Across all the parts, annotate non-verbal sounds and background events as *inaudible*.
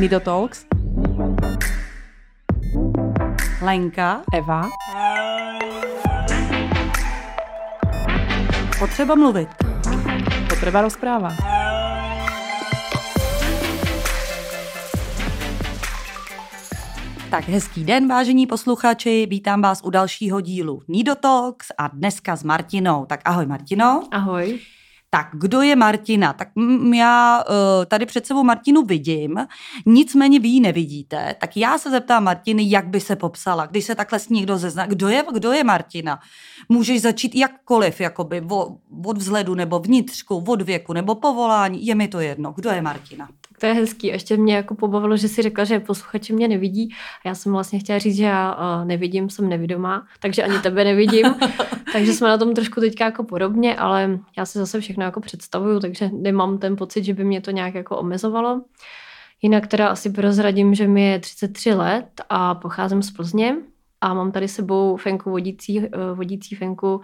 Nido Talks. Lenka. Eva. Potřeba mluvit. Potreba rozpráva. Tak hezký den, vážení posluchači, vítám vás u dalšího dílu Nido Talks a dneska s Martinou. Tak ahoj Martino. Ahoj. Tak kdo je Martina? Tak já uh, tady před sebou Martinu vidím, nicméně vy ji nevidíte, tak já se zeptám Martiny, jak by se popsala, když se takhle s někdo zezná. Kdo je, kdo je Martina? Můžeš začít jakkoliv, jakoby od vzhledu nebo vnitřku, od věku nebo povolání, je mi to jedno. Kdo je Martina? To je hezký. A ještě mě jako pobavilo, že si řekla, že posluchači mě nevidí. A já jsem vlastně chtěla říct, že já uh, nevidím, jsem nevidomá, takže ani tebe nevidím. *laughs* takže jsme na tom trošku teďka jako podobně, ale já si zase všechno jako představuju, takže nemám ten pocit, že by mě to nějak jako omezovalo. Jinak teda asi prozradím, že mi je 33 let a pocházím z Plzně a mám tady sebou fenku vodící, vodící fenku.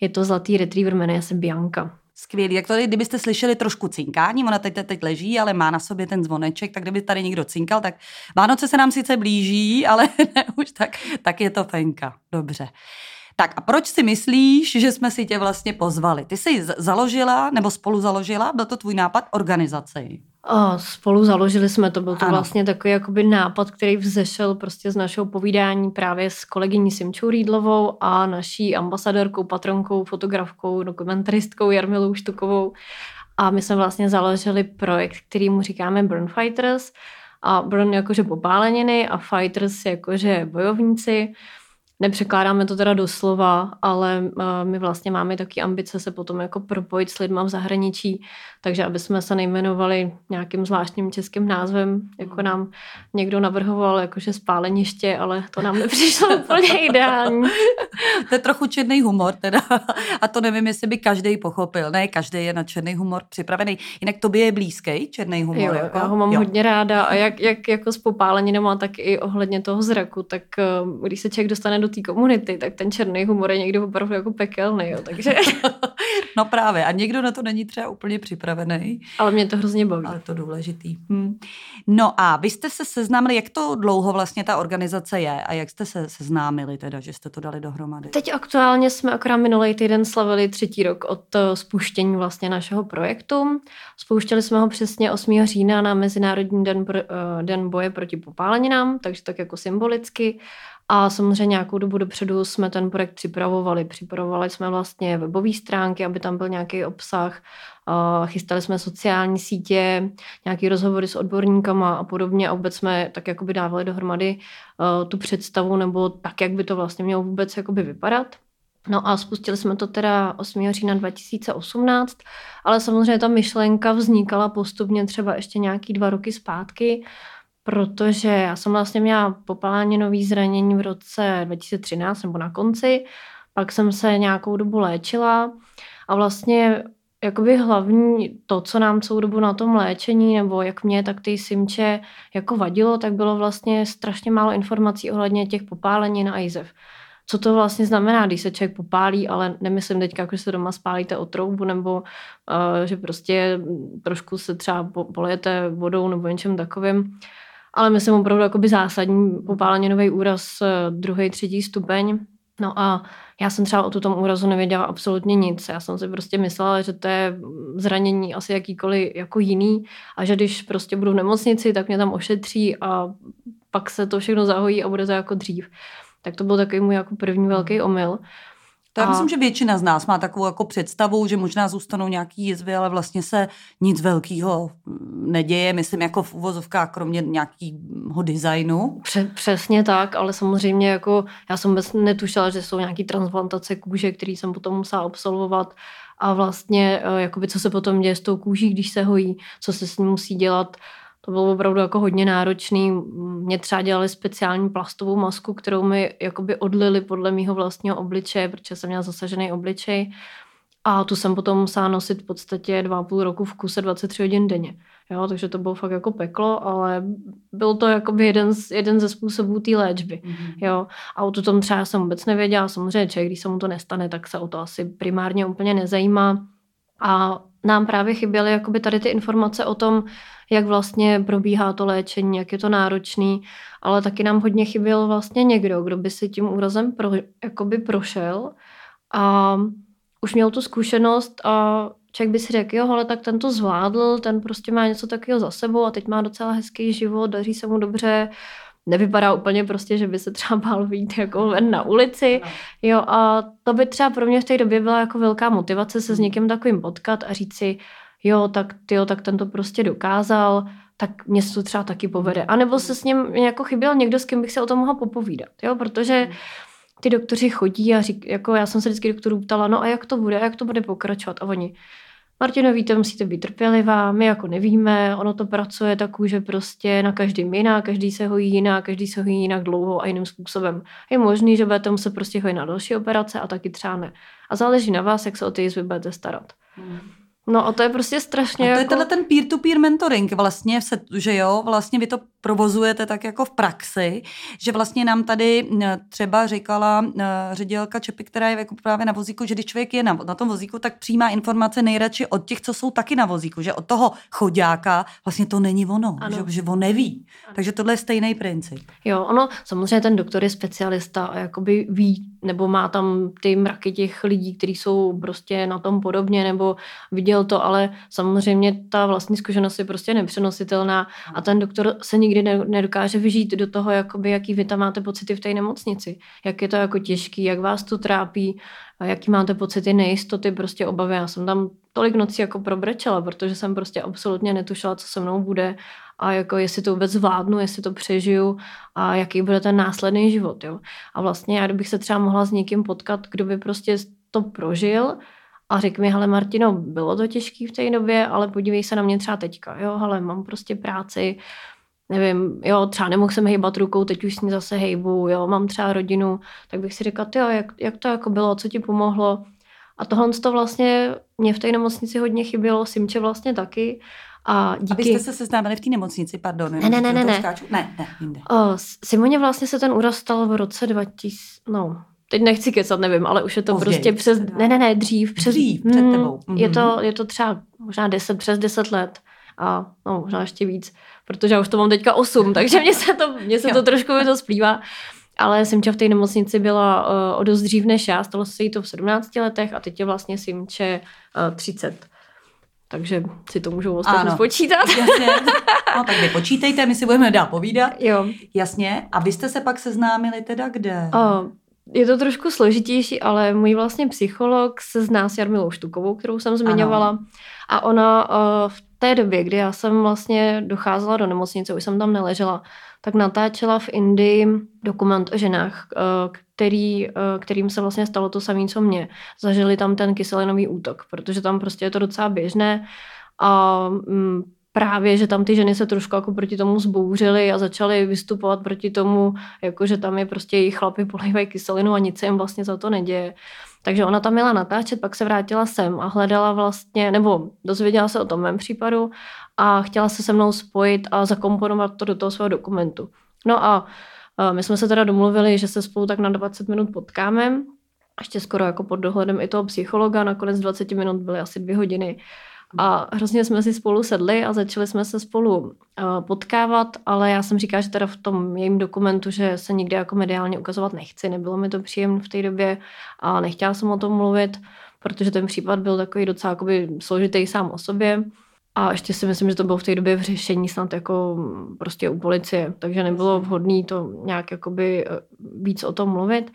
Je to zlatý retriever, jmenuje se Bianca. Skvělý. Jak tady, kdybyste slyšeli trošku cinkání, ona teď, teď leží, ale má na sobě ten zvoneček, tak kdyby tady někdo cinkal, tak Vánoce se nám sice blíží, ale *laughs* ne už tak, tak je to fenka. Dobře. Tak a proč si myslíš, že jsme si tě vlastně pozvali? Ty jsi založila nebo spolu založila, byl to tvůj nápad, organizaci? O, spolu založili jsme to, byl to ano. vlastně takový jakoby nápad, který vzešel prostě z našeho povídání právě s kolegyní Simčou Rýdlovou a naší ambasadorkou, patronkou, fotografkou, dokumentaristkou Jarmilou Štukovou. A my jsme vlastně založili projekt, který mu říkáme Burn Fighters. A Burn jakože popáleniny a Fighters jakože bojovníci. Nepřekládáme to teda doslova, ale uh, my vlastně máme taky ambice se potom jako propojit s lidma v zahraničí, takže aby jsme se nejmenovali nějakým zvláštním českým názvem, jako nám někdo navrhoval jakože spáleniště, ale to nám nepřišlo *laughs* úplně ideální. to je trochu černý humor teda a to nevím, jestli by každý pochopil. Ne, každý je na černý humor připravený. Jinak tobě je blízký černý humor. Jo, jako? já ho mám jo. hodně ráda a jak, jak jako s popáleninama, tak i ohledně toho zraku, tak uh, když se člověk dostane do do té komunity, tak ten černý humor je někdy opravdu jako pekelný, jo, takže... *laughs* no právě, a někdo na to není třeba úplně připravený. Ale mě to hrozně baví. Ale to důležitý. Hm. No a vy jste se seznámili, jak to dlouho vlastně ta organizace je a jak jste se seznámili teda, že jste to dali dohromady? Teď aktuálně jsme akorát minulý týden slavili třetí rok od eh, spuštění vlastně našeho projektu. Spouštěli jsme ho přesně 8. října na Mezinárodní den, pro, uh, den boje proti popáleninám, takže tak jako symbolicky. A samozřejmě nějakou dobu dopředu jsme ten projekt připravovali. Připravovali jsme vlastně webové stránky, aby tam byl nějaký obsah. Chystali jsme sociální sítě, nějaký rozhovory s odborníkama a podobně. A vůbec jsme tak jakoby dávali dohromady tu představu nebo tak, jak by to vlastně mělo vůbec jakoby vypadat. No a spustili jsme to teda 8. října 2018, ale samozřejmě ta myšlenka vznikala postupně třeba ještě nějaký dva roky zpátky protože já jsem vlastně měla popáleninové zranění v roce 2013 nebo na konci, pak jsem se nějakou dobu léčila a vlastně jakoby hlavní to, co nám celou dobu na tom léčení, nebo jak mě, tak ty simče jako vadilo, tak bylo vlastně strašně málo informací ohledně těch popálenin a IZEV. Co to vlastně znamená, když se člověk popálí, ale nemyslím teďka, jako, že se doma spálíte o troubu, nebo uh, že prostě trošku se třeba polejete vodou nebo něčem takovým, ale myslím opravdu jakoby zásadní popáleninový úraz eh, druhý, třetí stupeň. No a já jsem třeba o tom úrazu nevěděla absolutně nic. Já jsem si prostě myslela, že to je zranění asi jakýkoliv jako jiný a že když prostě budu v nemocnici, tak mě tam ošetří a pak se to všechno zahojí a bude to jako dřív. Tak to byl takový můj jako první velký omyl. To já a... myslím, že většina z nás má takovou jako představu, že možná zůstanou nějaký jizvy, ale vlastně se nic velkého neděje, myslím jako v uvozovkách, kromě nějakého designu. Přesně tak, ale samozřejmě jako já jsem vůbec netušila, že jsou nějaké transplantace kůže, které jsem potom musela absolvovat a vlastně eh, jakoby co se potom děje s tou kůží, když se hojí, co se s ní musí dělat to bylo opravdu jako hodně náročný. Mě třeba dělali speciální plastovou masku, kterou mi jakoby odlili podle mého vlastního obličeje, protože jsem měla zasažený obličej. A tu jsem potom musela nosit v podstatě dva půl roku v kuse 23 hodin denně. Jo, takže to bylo fakt jako peklo, ale byl to jakoby jeden, z, jeden ze způsobů té léčby. Mm-hmm. Jo. A o tom třeba jsem vůbec nevěděla. Samozřejmě, že když se mu to nestane, tak se o to asi primárně úplně nezajímá. A nám právě chyběly jakoby tady ty informace o tom, jak vlastně probíhá to léčení, jak je to náročný, ale taky nám hodně chyběl vlastně někdo, kdo by si tím úrazem pro, jakoby prošel. A už měl tu zkušenost a člověk by si řekl, jo, ale tak ten to zvládl, ten prostě má něco takového za sebou a teď má docela hezký život, daří se mu dobře, nevypadá úplně prostě, že by se třeba *laughs* bál vyjít jako ven na ulici. Jo, a to by třeba pro mě v té době byla jako velká motivace se s někým takovým potkat a říct si, jo, tak tyjo, tak ten to prostě dokázal, tak mě se to třeba taky povede. A nebo se s ním jako chyběl někdo, s kým bych se o tom mohla popovídat, jo, protože ty doktoři chodí a řík, jako já jsem se vždycky doktorů ptala, no a jak to bude, jak to bude pokračovat a oni, Martino, víte, musíte být trpělivá, my jako nevíme, ono to pracuje tak, že prostě na každým jiná, každý se hojí jinak, každý se hojí jinak dlouho a jiným způsobem. Je možný, že budete muset prostě hojit na další operace a taky třeba ne. A záleží na vás, jak se o ty jizvy budete starat. Hmm. No a to je prostě strašně. A to jako... je tenhle ten peer-to-peer mentoring vlastně, že jo, vlastně vy to provozujete tak jako v praxi, že vlastně nám tady třeba říkala ředitelka Čepy, která je jako právě na vozíku, že když člověk je na, na tom vozíku, tak přijímá informace nejradši od těch, co jsou taky na vozíku, že od toho chodáka vlastně to není ono, že, že on neví. Ano. Takže tohle je stejný princip. Jo, ono, samozřejmě ten doktor je specialista a jakoby ví, nebo má tam ty mraky těch lidí, kteří jsou prostě na tom podobně, nebo viděl to, ale samozřejmě ta vlastní zkušenost je prostě nepřenositelná a ten doktor se nikdy nikdy nedokáže vyžít do toho, jakoby, jaký vy tam máte pocity v té nemocnici. Jak je to jako těžký, jak vás to trápí, jaký máte pocity nejistoty, prostě obavy. Já jsem tam tolik nocí jako probrečela, protože jsem prostě absolutně netušila, co se mnou bude a jako jestli to vůbec zvládnu, jestli to přežiju a jaký bude ten následný život. Jo. A vlastně já kdybych se třeba mohla s někým potkat, kdo by prostě to prožil, a řekl mi, hele Martino, bylo to těžké v té době, ale podívej se na mě třeba teďka, jo, hele, mám prostě práci, nevím, jo, třeba nemohl jsem hejbat rukou, teď už s ní zase hejbu, jo, mám třeba rodinu, tak bych si řekla, jo, jak, jak to jako bylo, co ti pomohlo. A tohle to vlastně mě v té nemocnici hodně chybělo, Simče vlastně taky. A díky... Abyste se seznámili v té nemocnici, pardon. Ne, ne, ne, ne. Ne, ne, ne jinde. O, Simoně vlastně se ten úraz stal v roce 2000, no, teď nechci kecat, nevím, ale už je to Později, prostě přes, ne, ne, ne, dřív. Přes, dřív, před hmm, tebou. Mm, je, to, je to třeba možná 10, přes 10 let a no, možná ještě víc protože já už to mám teďka 8, takže mě se to, mě se to trošku to splývá. Ale Simča v té nemocnici byla uh, o dost dřív než já, stalo se jí to v 17 letech a teď je vlastně Simče uh, 30. Takže si to můžou ostatně spočítat. Jasně. No tak vy počítejte, my si budeme dál povídat. Jo. Jasně. A vy jste se pak seznámili teda kde? Uh, je to trošku složitější, ale můj vlastně psycholog se zná s Jarmilou Štukovou, kterou jsem zmiňovala. Ano. A ona uh, v té době, kdy já jsem vlastně docházela do nemocnice, už jsem tam neležela, tak natáčela v Indii dokument o ženách, uh, který, uh, kterým se vlastně stalo to samé, co mě. Zažili tam ten kyselinový útok, protože tam prostě je to docela běžné a um, právě, že tam ty ženy se trošku jako proti tomu zbouřily a začaly vystupovat proti tomu, jako že tam je prostě jejich chlapy polejvají kyselinu a nic se jim vlastně za to neděje. Takže ona tam měla natáčet, pak se vrátila sem a hledala vlastně, nebo dozvěděla se o tom mém případu a chtěla se se mnou spojit a zakomponovat to do toho svého dokumentu. No a my jsme se teda domluvili, že se spolu tak na 20 minut potkáme, ještě skoro jako pod dohledem i toho psychologa, nakonec 20 minut byly asi dvě hodiny. A hrozně jsme si spolu sedli a začali jsme se spolu uh, potkávat, ale já jsem říkala, že teda v tom jejím dokumentu, že se nikdy jako mediálně ukazovat nechci. Nebylo mi to příjemné v té době a nechtěla jsem o tom mluvit, protože ten případ byl takový docela jakoby složitý sám o sobě. A ještě si myslím, že to bylo v té době v řešení snad jako prostě u policie, takže nebylo vhodné to nějak jakoby eh, víc o tom mluvit.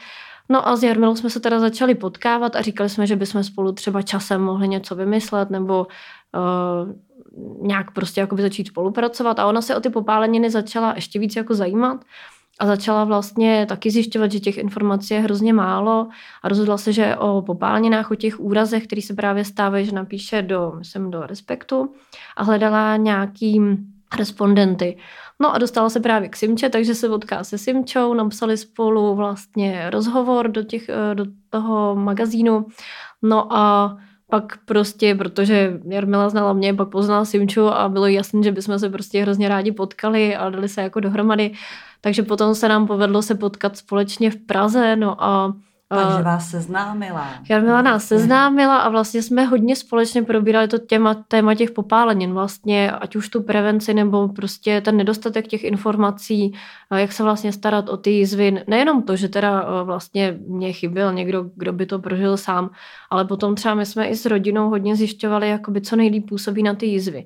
No a s Jarmilou jsme se teda začali potkávat a říkali jsme, že bychom spolu třeba časem mohli něco vymyslet nebo uh, nějak prostě jakoby začít spolupracovat. A ona se o ty popáleniny začala ještě víc jako zajímat a začala vlastně taky zjišťovat, že těch informací je hrozně málo a rozhodla se, že o popáleninách, o těch úrazech, který se právě stávají, že napíše do, myslím, do Respektu a hledala nějaký respondenty. No a dostala se právě k Simče, takže se potká se Simčou, napsali spolu vlastně rozhovor do, těch, eh, do toho magazínu. No a pak prostě, protože Jarmila znala mě, pak poznala Simču a bylo jasné, že bychom se prostě hrozně rádi potkali a dali se jako dohromady. Takže potom se nám povedlo se potkat společně v Praze, no a Takže vás seznámila. Jarmila nás seznámila a vlastně jsme hodně společně probírali to téma, téma těch popálenin, vlastně ať už tu prevenci nebo prostě ten nedostatek těch informací, jak se vlastně starat o ty jízvy. Nejenom to, že teda vlastně mě chyběl někdo, kdo by to prožil sám, ale potom třeba my jsme i s rodinou hodně zjišťovali, jakoby co nejlíp působí na ty jízvy.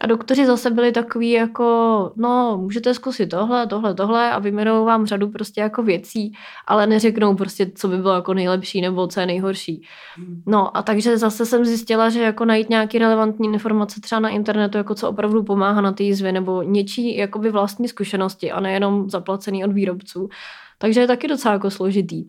A doktoři zase byli takový jako, no, můžete zkusit tohle, tohle, tohle a vyjmenou vám řadu prostě jako věcí, ale neřeknou prostě, co by bylo jako nejlepší nebo co je nejhorší. Hmm. No a takže zase jsem zjistila, že jako najít nějaký relevantní informace třeba na internetu, jako co opravdu pomáhá na ty jízvy nebo něčí jakoby vlastní zkušenosti a nejenom zaplacený od výrobců. Takže je taky docela jako složitý.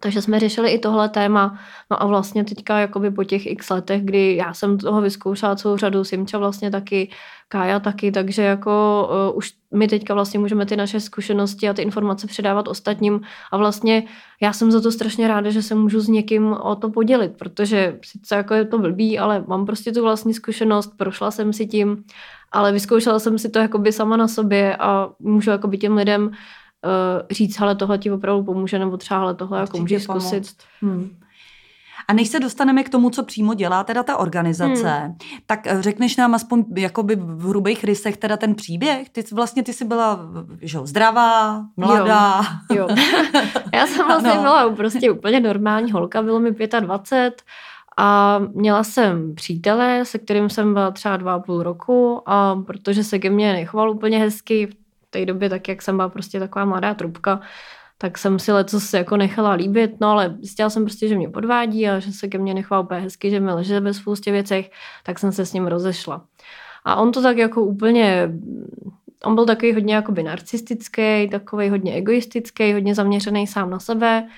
Takže jsme řešili i tohle téma. No a vlastně teďka jakoby po těch x letech, kdy já jsem toho vyzkoušela celou řadu, Simča vlastně taky, Kája taky, takže jako uh, už my teďka vlastně můžeme ty naše zkušenosti a ty informace předávat ostatním a vlastně já jsem za to strašně ráda, že se můžu s někým o to podělit, protože sice jako je to blbý, ale mám prostě tu vlastní zkušenost, prošla jsem si tím, ale vyzkoušela jsem si to jakoby sama na sobě a můžu jakoby těm lidem uh, říct, ale tohle ti opravdu pomůže, nebo třeba ale tohle jako můžeš zkusit. Hmm. A než se dostaneme k tomu, co přímo dělá teda ta organizace, hmm. tak eh, řekneš nám aspoň jakoby v hrubých rysech teda ten příběh. Ty vlastně ty jsi byla že, zdravá, mladá. Jo, jo. *laughs* Já jsem vlastně ano. byla prostě úplně normální holka, bylo mi 25 a měla jsem přítele, se kterým jsem byla třeba dva a půl roku a protože se ke mně nechoval úplně hezky, té době, tak jak jsem byla prostě taková mladá trubka, tak jsem si letos jako nechala líbit, no ale zjistila jsem prostě, že mě podvádí a že se ke mně nechvá úplně hezky, že mi leže ve spoustě věcech, tak jsem se s ním rozešla. A on to tak jako úplně, on byl takový hodně jakoby narcistický, takový hodně egoistický, hodně zaměřený sám na sebe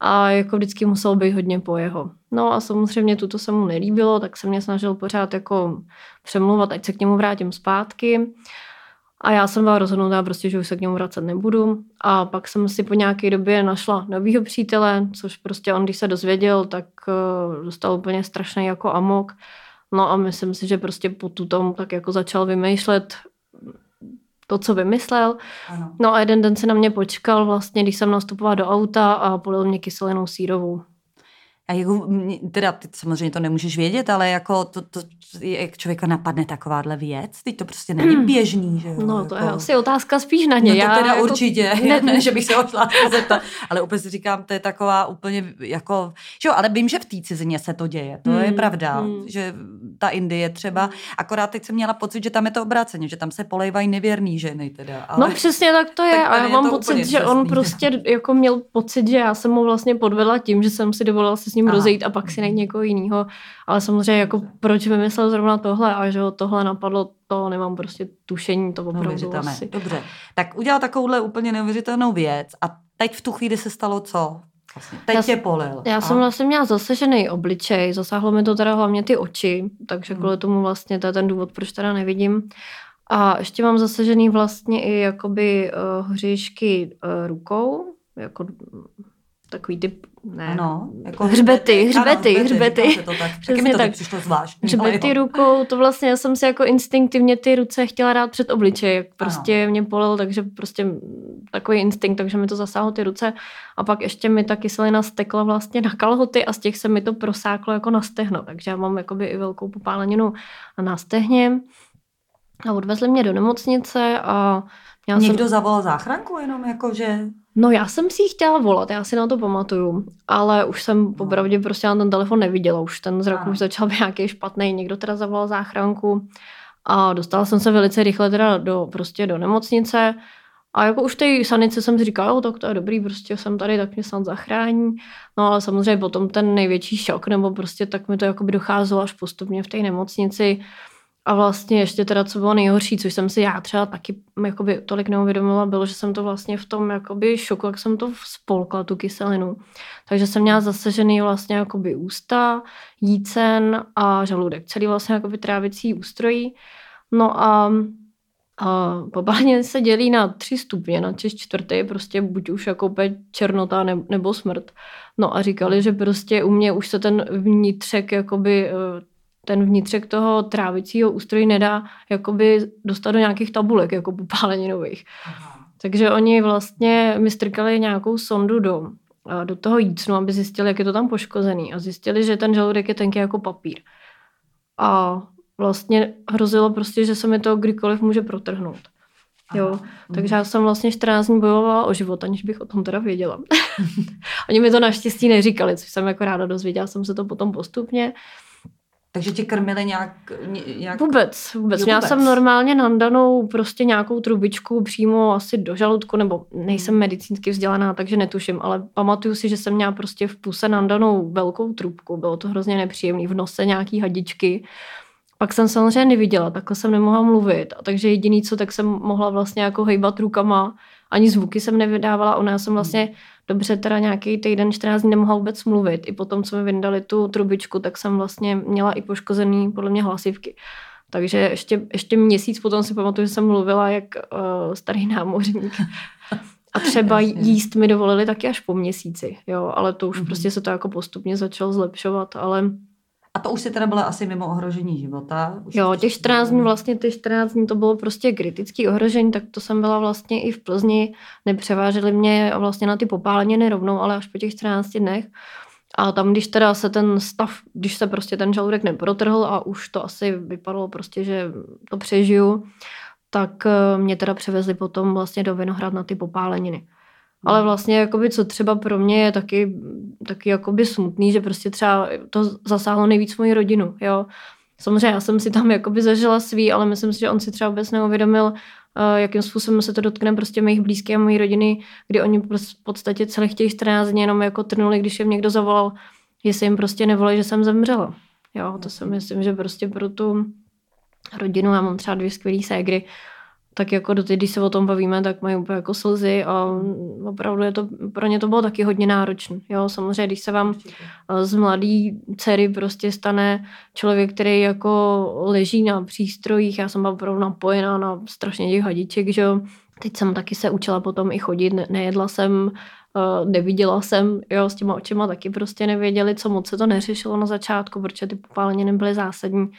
a jako vždycky musel být hodně po jeho. No a samozřejmě tuto se mu nelíbilo, tak se mě snažil pořád jako přemluvat, ať se k němu vrátím zpátky. A já jsem byla rozhodnutá prostě, že už se k němu vracet nebudu. A pak jsem si po nějaké době našla novýho přítele, což prostě on, když se dozvěděl, tak uh, dostal úplně strašný jako amok. No a myslím si, že prostě po tutom tak jako začal vymýšlet to, co vymyslel. Ano. No a jeden den se na mě počkal vlastně, když jsem nastupovala do auta a podal mě kyselinou sírovou. A jako, teda ty samozřejmě to nemůžeš vědět, ale jako to, to, jak člověka napadne takováhle věc, teď to prostě není hmm. běžný, že jo? No to jako... je asi otázka spíš na ně. No to Já, teda jako... určitě, ne, *laughs* ne, že bych se odšla zeptat, ale úplně si říkám, to je taková úplně jako, že jo, ale vím, že v té cizině se to děje, to hmm. je pravda, hmm. že ta Indie třeba, akorát teď jsem měla pocit, že tam je to obráceně, že tam se polejvají nevěrný ženy teda. Ale... No přesně tak to je tak a já mám pocit, že on prostě jako měl pocit, že já jsem mu vlastně podvedla tím, že jsem si dovolila se s ním Aha. rozejít a pak si najít někoho jiného. Ale samozřejmě jako proč vymyslel zrovna tohle a že ho tohle napadlo, to nemám prostě tušení, to opravdu asi. Dobře, tak udělal takovouhle úplně neuvěřitelnou věc a teď v tu chvíli se stalo co? Vlastně. Teď já, tě polil. Já a... jsem vlastně měla zasažený obličej, zasáhlo mi to teda hlavně ty oči, takže kvůli hmm. tomu vlastně to je ten důvod, proč teda nevidím. A ještě mám zasažený vlastně i jakoby uh, hříšky uh, rukou, jako takový typ, ne, ano, jako hřbety, hřbety, ano, hřbety. hřbety. To tak. Taky mi to tak přišlo zvlášť. Hřbety rukou, to vlastně já jsem si jako instinktivně ty ruce chtěla dát před obličej, jak prostě ano. mě polil, takže prostě takový instinkt, takže mi to zasáhlo ty ruce a pak ještě mi ta kyselina stekla vlastně na kalhoty a z těch se mi to prosáklo jako na stehno, takže já mám jakoby i velkou popáleninu na stehně a odvezli mě do nemocnice a já Někdo jsem... zavolal záchranku jenom jako, že... No já jsem si ji chtěla volat, já si na to pamatuju, ale už jsem no. popravdě prostě na ten telefon neviděla, už ten zrak už začal být nějaký špatný, někdo teda zavolal záchranku a dostala jsem se velice rychle teda do, prostě do nemocnice a jako už té sanice jsem si říkala, jo, tak to je dobrý, prostě jsem tady, tak mě snad zachrání. No ale samozřejmě potom ten největší šok, nebo prostě tak mi to jakoby docházelo až postupně v té nemocnici, a vlastně ještě teda, co bylo nejhorší, což jsem si já třeba taky jakoby tolik neuvědomila, bylo, že jsem to vlastně v tom jakoby šoku, jak jsem to spolkla, tu kyselinu. Takže jsem měla zasažený vlastně jakoby ústa, jícen a žaludek, celý vlastně jakoby trávicí ústrojí. No a a popálně se dělí na tři stupně, na čest čtvrtý, prostě buď už jako černota nebo smrt. No a říkali, že prostě u mě už se ten vnitřek jakoby eh, ten vnitřek toho trávicího ústrojí nedá jakoby dostat do nějakých tabulek, jako popáleninových. Takže oni vlastně mi strkali nějakou sondu do do toho jícnu, aby zjistili, jak je to tam poškozený. A zjistili, že ten žaludek je tenký jako papír. A vlastně hrozilo prostě, že se mi to kdykoliv může protrhnout. Jo, Aha. takže já jsem vlastně 14 dní bojovala o život, aniž bych o tom teda věděla. *laughs* Oni mi to naštěstí neříkali, což jsem jako ráda dozvěděla jsem se to potom postupně. Takže ti krmili nějak... nějak... Vůbec, vůbec. Jo, Měla vůbec. jsem normálně nandanou prostě nějakou trubičku přímo asi do žaludku, nebo nejsem hmm. medicínsky vzdělaná, takže netuším, ale pamatuju si, že jsem měla prostě v puse nandanou velkou trubku. Bylo to hrozně nepříjemné. V nose nějaký hadičky. Pak jsem samozřejmě neviděla, takhle jsem nemohla mluvit. A takže jediný co, tak jsem mohla vlastně jako hejbat rukama. Ani zvuky jsem nevydávala. Ona jsem vlastně dobře teda nějaký týden, 14 dní nemohla vůbec mluvit. I potom, co mi vyndali tu trubičku, tak jsem vlastně měla i poškozený podle mě hlasivky. Takže ještě, ještě měsíc potom si pamatuju, že jsem mluvila jak uh, starý námořník. A třeba *laughs* jíst mi dovolili taky až po měsíci, jo, ale to už mm-hmm. prostě se to jako postupně začalo zlepšovat, ale a to už si teda byla asi mimo ohrožení života? Už jo, těch 14 dní vlastně, těch 14 dní to bylo prostě kritický ohrožení, tak to jsem byla vlastně i v Plzni, nepřeváželi mě vlastně na ty popáleniny rovnou, ale až po těch 14 dnech. A tam, když teda se ten stav, když se prostě ten žaludek neprotrhl a už to asi vypadalo prostě, že to přežiju, tak eh, mě teda převezli potom vlastně do Vinohrad na ty popáleniny. Ale vlastně jakoby, co třeba pro mě je taky, taky jakoby smutný, že prostě třeba to zasáhlo nejvíc moji rodinu, jo. Samozřejmě já jsem si tam jakoby zažila svý, ale myslím si, že on si třeba vůbec neuvědomil, uh, jakým způsobem se to dotkne prostě mých blízkých a mojí rodiny, kdy oni v podstatě celých těch 14 dní jenom jako trnuli, když jim někdo zavolal, jestli jim prostě nevolali, že jsem zemřela. Jo, to si myslím, že prostě pro tu rodinu, já mám třeba dvě skvělé ségry, tak jako do když se o tom bavíme, tak mají úplně jako slzy a opravdu je to, pro ně to bylo taky hodně náročné. Jo, samozřejmě, když se vám eh, z mladý dcery prostě stane člověk, který jako leží na přístrojích, já jsem byla opravdu napojená na strašně těch hadiček, že jo. Teď jsem taky se učila potom i chodit, nejedla jsem, eh, neviděla jsem, jo, s těma očima taky prostě nevěděli, co moc se to neřešilo na začátku, protože ty popáleniny byly zásadní.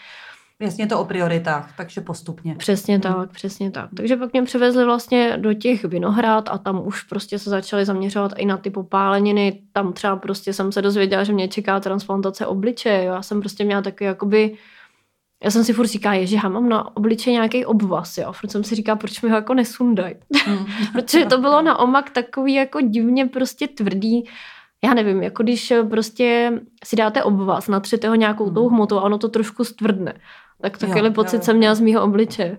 Jasně to o prioritách, takže postupně. Přesně tak, hmm. přesně tak. Takže pak mě přivezli vlastně do těch vinohrad a tam už prostě se začali zaměřovat i na ty popáleniny. Tam třeba prostě jsem se dozvěděla, že mě čeká transplantace obličeje. Já jsem prostě měla takový jakoby já jsem si furt říká, že já mám na obličeji nějaký obvaz, jo. Furt jsem si říká, proč mi ho jako nesundají. Hmm. *laughs* Protože to bylo na omak takový jako divně prostě tvrdý. Já nevím, jako když prostě si dáte obvaz, natřete ho nějakou tou hmm. hmotou a ono to trošku stvrdne. Tak takový pocit jo, jsem měla z mýho obličeje.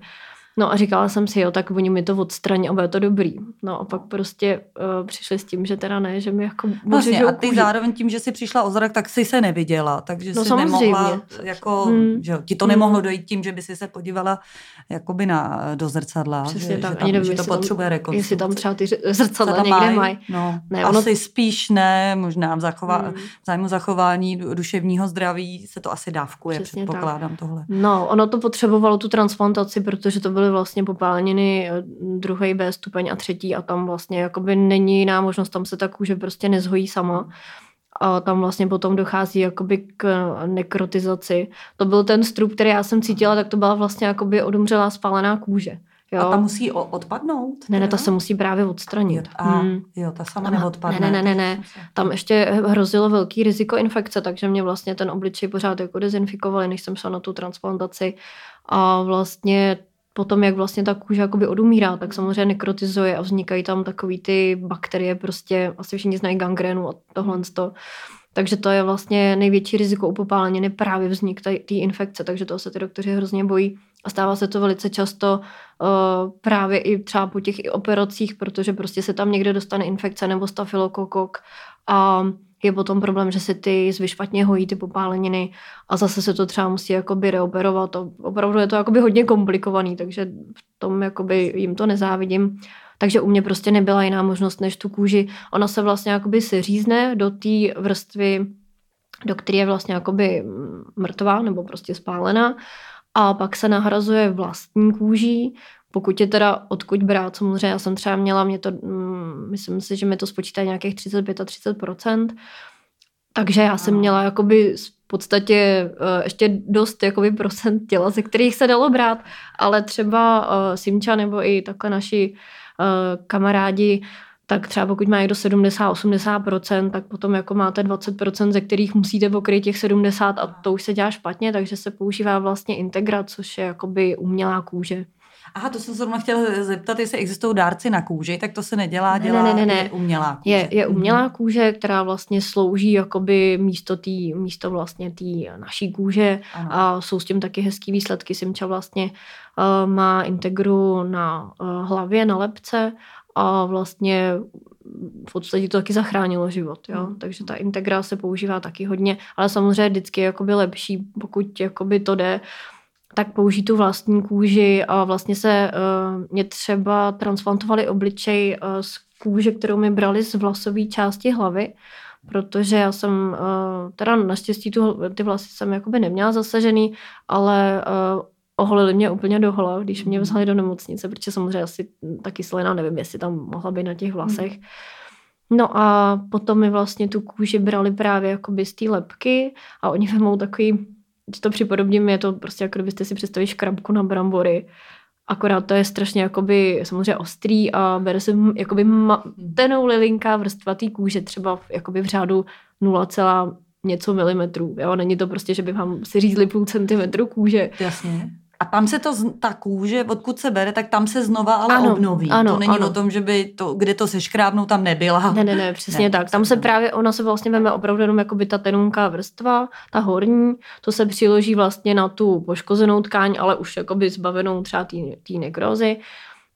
No a říkala jsem si, jo, tak oni mi to odstraní a bude to dobrý. No a pak prostě uh, přišli s tím, že teda ne, že mi jako vlastně, a ty kůži. zároveň tím, že jsi přišla o zrak, tak si se neviděla, takže no, jsi samozřejmě. nemohla, jako, hmm. že ti to nemohlo hmm. dojít tím, že by si se podívala jakoby na, do zrcadla, Přesně že, tak. že, tam, nevím, že to potřebuje rekonstrukce. Jestli tam třeba ty zrcadla někde mají. Maj. No, ne, ono... Asi spíš ne, možná v, zachová, hmm. v zájmu zachování duševního zdraví se to asi dávkuje, Přesně předpokládám tak. tohle. No, ono to potřebovalo tu transplantaci, protože to byly vlastně popáleniny eh, druhý B stupeň a třetí a tam vlastně jakoby není jiná možnost, tam se ta kůže prostě nezhojí sama a tam vlastně potom dochází jakoby k nekrotizaci. To byl ten strup, který já jsem cítila, tak to byla vlastně jakoby odumřelá spálená kůže. Jo. A ta musí odpadnout? Ne, ne, ta se musí právě odstranit. A hmm. jo, ta sama tam, neodpadne. Ne, ne, ne, ne. Tam ještě hrozilo velký riziko infekce, takže mě vlastně ten obličej pořád jako dezinfikovali, než jsem šla na tu transplantaci. A vlastně potom, jak vlastně ta kůže jakoby odumírá, tak samozřejmě nekrotizuje a vznikají tam takový ty bakterie, prostě asi všichni znají gangrénu a tohle. To. Takže to je vlastně největší riziko u popáleniny právě vznik té infekce, takže toho se ty doktoři hrozně bojí. A stává se to velice často uh, právě i třeba po těch i operacích, protože prostě se tam někde dostane infekce nebo stafilokokok a je potom problém, že se ty zvy špatně hojí ty popáleniny a zase se to třeba musí jakoby reoperovat. Opravdu je to jakoby hodně komplikovaný, takže v tom jakoby jim to nezávidím. Takže u mě prostě nebyla jiná možnost než tu kůži. Ona se vlastně jakoby seřízne do té vrstvy, do které je vlastně jakoby mrtvá nebo prostě spálená a pak se nahrazuje vlastní kůží, pokud je teda odkud brát, samozřejmě já jsem třeba měla, mě to, mm, myslím si, že mi to spočítá nějakých 35 a 30% takže já jsem měla jakoby v podstatě uh, ještě dost jakoby procent těla, ze kterých se dalo brát, ale třeba uh, Simča nebo i takhle naši uh, kamarádi tak třeba pokud má někdo 70-80%, tak potom jako máte 20%, ze kterých musíte pokryt těch 70 a to už se dělá špatně, takže se používá vlastně integra, což je jakoby umělá kůže. Aha, to jsem se zrovna chtěla zeptat, jestli existují dárci na kůži, tak to se nedělá, dělá ne, ne, ne, ne. Je umělá kůže. Je, je umělá mhm. kůže, která vlastně slouží jakoby místo tý, místo vlastně té naší kůže ano. a jsou s tím taky hezký výsledky. Simča vlastně uh, má integru na uh, hlavě, na lepce a vlastně v podstatě to taky zachránilo život, jo? Mm. takže ta integra se používá taky hodně, ale samozřejmě vždycky je jakoby lepší, pokud jakoby to jde, tak použít tu vlastní kůži a vlastně se uh, mě třeba transplantovali obličej uh, z kůže, kterou mi brali z vlasové části hlavy, protože já jsem, uh, teda naštěstí tu, ty vlasy jsem jakoby neměla zasažený, ale uh, oholili mě úplně dohola, když mě mhm. vzali do nemocnice, protože samozřejmě asi ta kyselina, nevím, jestli tam mohla být na těch vlasech. Hmm. No a potom mi vlastně tu kůži brali právě jakoby z té lepky a oni vemou takový, že to připodobním, je to prostě jako kdybyste si představili škrabku na brambory, akorát to je strašně jakoby samozřejmě ostrý a bere se jakoby tenou lilinká vrstva té kůže, třeba v, jakoby v řádu 0, něco milimetrů. Jo? Není to prostě, že by vám si řízli půl centimetru kůže. Jasně. A tam se to, ta kůže, odkud se bere, tak tam se znova ale ano, obnoví. Ano, to není ano. o tom, že by to, kde to seškrábnou, tam nebyla. Ne, ne, ne, přesně ne, tak. Tam se právě, ona se vlastně veme opravdu jenom jako by ta tenunká vrstva, ta horní, to se přiloží vlastně na tu poškozenou tkáň, ale už jakoby zbavenou třeba té nekrozy.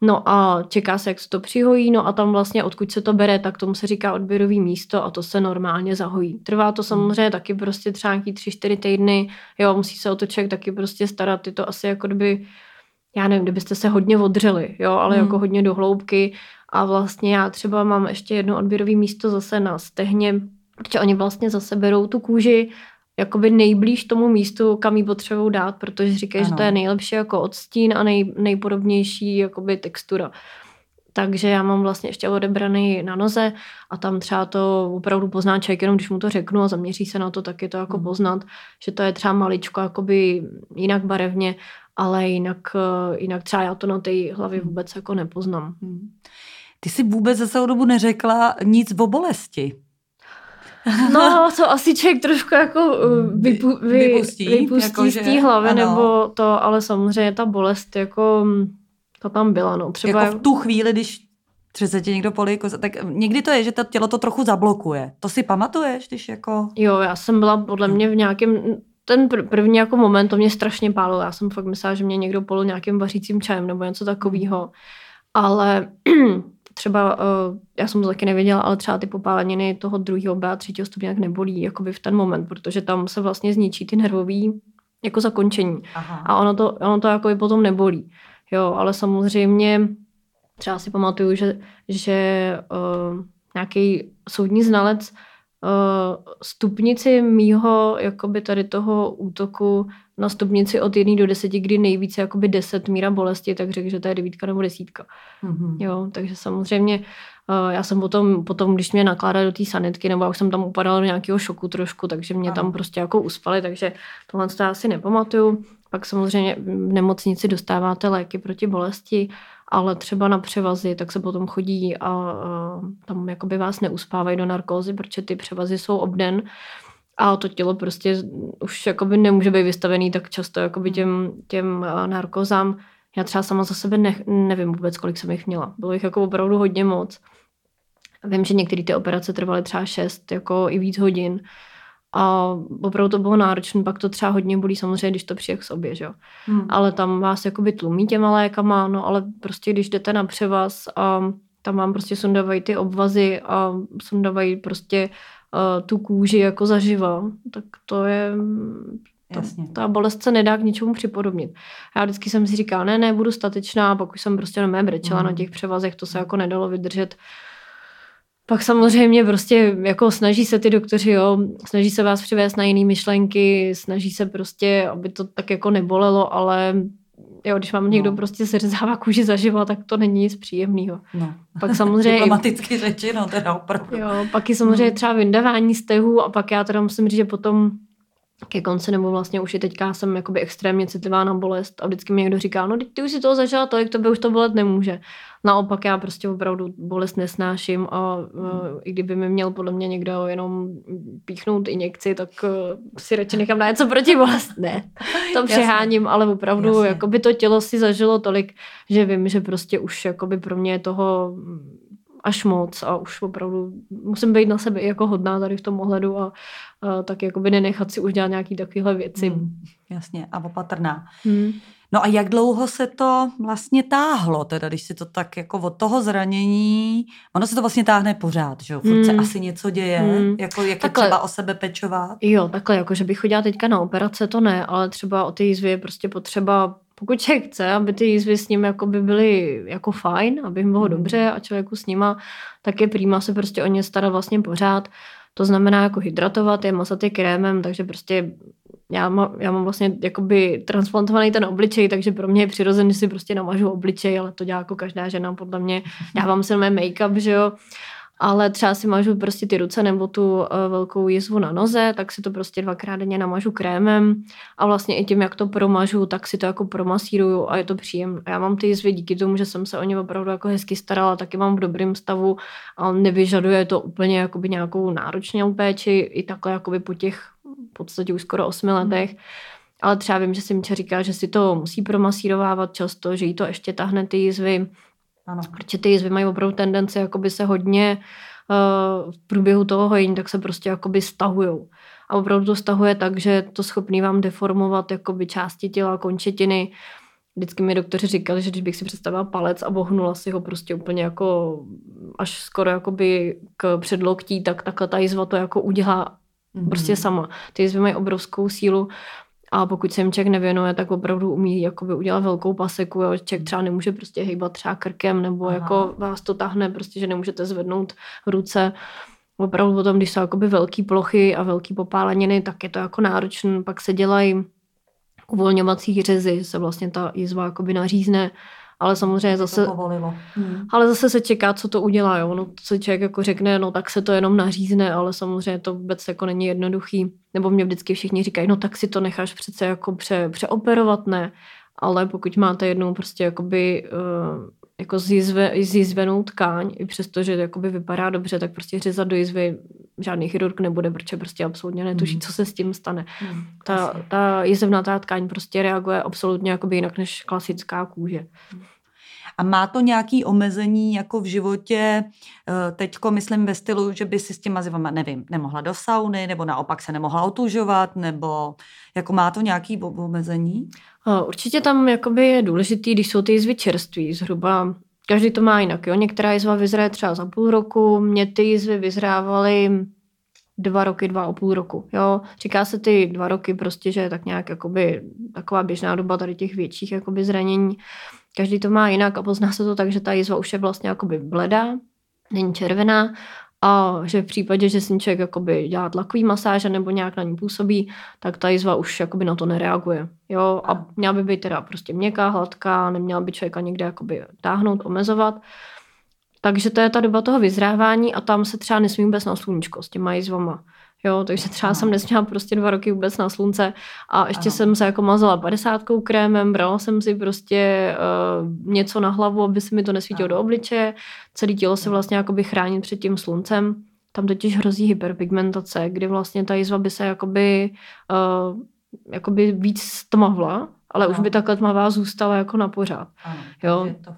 No a čeká se, jak se to přihojí, no a tam vlastně odkud se to bere, tak tomu se říká odběrový místo a to se normálně zahojí. Trvá to hmm. samozřejmě taky prostě třeba nějaký tři, čtyři týdny, jo, musí se o to člověk taky prostě starat, je to asi jako kdyby, já nevím, kdybyste se hodně odřeli, jo, ale hmm. jako hodně do hloubky a vlastně já třeba mám ještě jedno odběrový místo zase na stehně, protože oni vlastně zase berou tu kůži jakoby nejblíž tomu místu, kam ji potřebují dát, protože říkají, ano. že to je nejlepší jako odstín a nej, nejpodobnější jakoby textura. Takže já mám vlastně ještě odebraný na noze a tam třeba to opravdu pozná člověk, jenom když mu to řeknu a zaměří se na to, tak je to jako hmm. poznat, že to je třeba maličko jakoby jinak barevně, ale jinak, eh, jinak třeba já to na té hlavě hmm. vůbec jako nepoznám. Hmm. Ty jsi vůbec za celou dobu neřekla nic o bolesti. *laughs* No, co asi člověk trošku jako uh, vypu, vy, vypustí, vypustí jako, z té hlavy, ano. nebo to, ale samozřejmě ta bolest jako to tam byla, no. Třeba... Jako v tu chvíli, když třeba se tě někdo polí tak někdy to je, že to tělo to trochu zablokuje. To si pamatuješ, když jako... Jo, já jsem byla podle mě v nějakém, ten první jako moment, to mě strašně pálilo. Já jsem fakt myslela, že mě někdo polil nějakým vařícím čajem nebo něco takového. Ale *clears throat* třeba, uh, já jsem to taky nevěděla, ale třeba ty popáleniny toho druhého B a třetího stupně jak nebolí jakoby v ten moment, protože tam se vlastně zničí ty nervový jako zakončení. Aha. A ono to, ono to jakoby potom nebolí. Jo, ale samozřejmě třeba si pamatuju, že, že uh, nějaký soudní znalec uh, stupnici mýho, jakoby tady toho útoku na stupnici od 1 do 10, kdy nejvíce jakoby 10 míra bolesti, tak řekl, že to je devítka nebo desítka. Mm-hmm. Jo, takže samozřejmě uh, já jsem potom, potom, když mě nakládali do té sanitky, nebo já už jsem tam upadala do nějakého šoku trošku, takže mě ano. tam prostě jako uspali, takže tohle to já si nepamatuju. Pak samozřejmě v nemocnici dostáváte léky proti bolesti, ale třeba na převazy, tak se potom chodí a, a tam jakoby vás neuspávají do narkózy, protože ty převazy jsou obden a to tělo prostě už jakoby nemůže být vystavený tak často jakoby těm, těm narkozám. Já třeba sama za sebe ne, nevím vůbec, kolik jsem jich měla. Bylo jich jako opravdu hodně moc. Vím, že některé ty operace trvaly třeba 6, jako i víc hodin. A opravdu to bylo náročné, pak to třeba hodně bolí samozřejmě, když to přijde k sobě, že jo. Hmm. Ale tam vás jakoby tlumí těma lékama, no ale prostě když jdete na převaz a tam vám prostě sundávají ty obvazy a sundávají prostě uh, tu kůži jako zaživa, tak to je to, ta bolest se nedá k ničemu připodobnit. Já vždycky jsem si říkala, ne, ne, budu statečná, pak už jsem prostě na mé brečela mm. na těch převazech, to se jako nedalo vydržet. Pak samozřejmě prostě jako snaží se ty doktoři, jo, snaží se vás přivést na jiné myšlenky, snaží se prostě, aby to tak jako nebolelo, ale jo, když vám někdo no. prostě seřezává kůži zaživa, tak to není nic příjemného. No. Pak samozřejmě... *laughs* Diplomaticky řečeno, teda opravdu. Jo, pak je samozřejmě no. třeba vyndavání stehů a pak já teda musím říct, že potom ke konci, nebo vlastně už i teďka jsem jakoby extrémně citlivá na bolest a vždycky mi někdo říká, no ty už si toho zažila tolik, to by už to bolet nemůže. Naopak já prostě opravdu bolest nesnáším a uh, i kdyby mi měl podle mě někdo jenom píchnout injekci, tak uh, si radši nechám na něco proti bolest. Ne, to *laughs* přeháním, ale opravdu Jasně. jakoby to tělo si zažilo tolik, že vím, že prostě už jakoby pro mě je toho až moc a už opravdu musím být na sebe jako hodná tady v tom ohledu a, a tak jakoby nenechat si už dělat nějaký takovéhle věci. Hmm, jasně a opatrná. Hmm. No a jak dlouho se to vlastně táhlo, teda když si to tak jako od toho zranění, ono se to vlastně táhne pořád, že jo, furt se asi něco děje, hmm. jako jak takhle, je třeba o sebe pečovat. Jo, takhle, jako že bych chodila teďka na operace, to ne, ale třeba o ty jízvy je prostě potřeba pokud člověk chce, aby ty jízvy s ním jako by byly jako fajn, aby jim bylo hmm. dobře a člověku s nima, tak je prýma se prostě o ně starat vlastně pořád. To znamená jako hydratovat je, masat je krémem, takže prostě já, má, já mám vlastně jakoby transplantovaný ten obličej, takže pro mě je přirozený, že si prostě namažu obličej, ale to dělá jako každá žena podle mě. Já vám se make-up, že jo, ale třeba si mažu prostě ty ruce nebo tu uh, velkou jizvu na noze, tak si to prostě dvakrát denně namažu krémem a vlastně i tím, jak to promažu, tak si to jako promasíruju a je to příjemné. Já mám ty jizvy díky tomu, že jsem se o ně opravdu jako hezky starala, taky mám v dobrém stavu a nevyžaduje to úplně jakoby nějakou náročnou péči i takhle jakoby po těch v podstatě už skoro osmi letech. Ale třeba vím, že si Míča říká, že si to musí promasírovávat často, že jí to ještě tahne ty jizvy. Ano. Protože ty jizvy mají opravdu tendenci jakoby se hodně uh, v průběhu toho hojení, tak se prostě jakoby stahujou. A opravdu to stahuje tak, že to schopný vám deformovat jakoby části těla, končetiny. Vždycky mi doktoři říkali, že když bych si představila palec a bohnula si ho prostě úplně jako až skoro jakoby k předloktí, tak takhle ta jizva to jako udělá mm-hmm. prostě sama. Ty jizvy mají obrovskou sílu a pokud se jim člověk nevěnuje, tak opravdu umí jakoby udělat velkou paseku. Jo. Člověk třeba nemůže prostě hýbat třeba krkem, nebo Aha. jako vás to tahne, prostě, že nemůžete zvednout ruce. Opravdu potom, když jsou jakoby velké plochy a velké popáleniny, tak je to jako náročné. Pak se dělají uvolňovací řezy, se vlastně ta jizva jakoby nařízne ale samozřejmě zase, hmm. ale zase se čeká, co to udělá. Jo? No, co člověk jako řekne, no tak se to jenom nařízne, ale samozřejmě to vůbec jako není jednoduchý. Nebo mě vždycky všichni říkají, no tak si to necháš přece jako pře, přeoperovat, ne. Ale pokud máte jednou prostě jakoby uh, jako zjizvenou tkáň, i přesto, že jakoby vypadá dobře, tak prostě řezat do jizvy žádný chirurg nebude, protože prostě absolutně netuší, mm. co se s tím stane. Mm, ta, ta jizevnatá tkáň prostě reaguje absolutně jakoby jinak než klasická kůže. A má to nějaké omezení jako v životě, eh, teďko myslím ve stylu, že by si s těma zivama, nevím, nemohla do sauny, nebo naopak se nemohla otužovat, nebo jako má to nějaké omezení? Určitě tam jakoby je důležitý, když jsou ty jizvy čerství, zhruba každý to má jinak. Jo? Některá jizva vyzraje třeba za půl roku, mě ty jizvy vyzrávaly dva roky, dva a půl roku. Jo? Říká se ty dva roky prostě, že je tak nějak jakoby, taková běžná doba tady těch větších jakoby zranění. Každý to má jinak a pozná se to tak, že ta jizva už je vlastně jakoby bledá, není červená a že v případě, že si člověk jakoby dělá tlakový masáže nebo nějak na ní působí, tak ta jizva už jakoby na to nereaguje. Jo? A měla by být teda prostě měkká, hladká, neměla by člověka někde jakoby táhnout, omezovat. Takže to je ta doba toho vyzrávání a tam se třeba nesmí vůbec na sluníčko s těma jizvama. Jo, takže třeba jsem nesměla prostě dva roky vůbec na slunce a ještě ano. jsem se jako mazala padesátkou krémem, brala jsem si prostě uh, něco na hlavu, aby se mi to nesvítilo ano. do obličeje, celé tělo se vlastně jakoby chránit před tím sluncem. Tam totiž hrozí hyperpigmentace, kdy vlastně ta jizva by se jakoby, uh, jakoby víc stmavla, ale ano. už by takhle tmavá zůstala jako na pořád. Ano, jo. To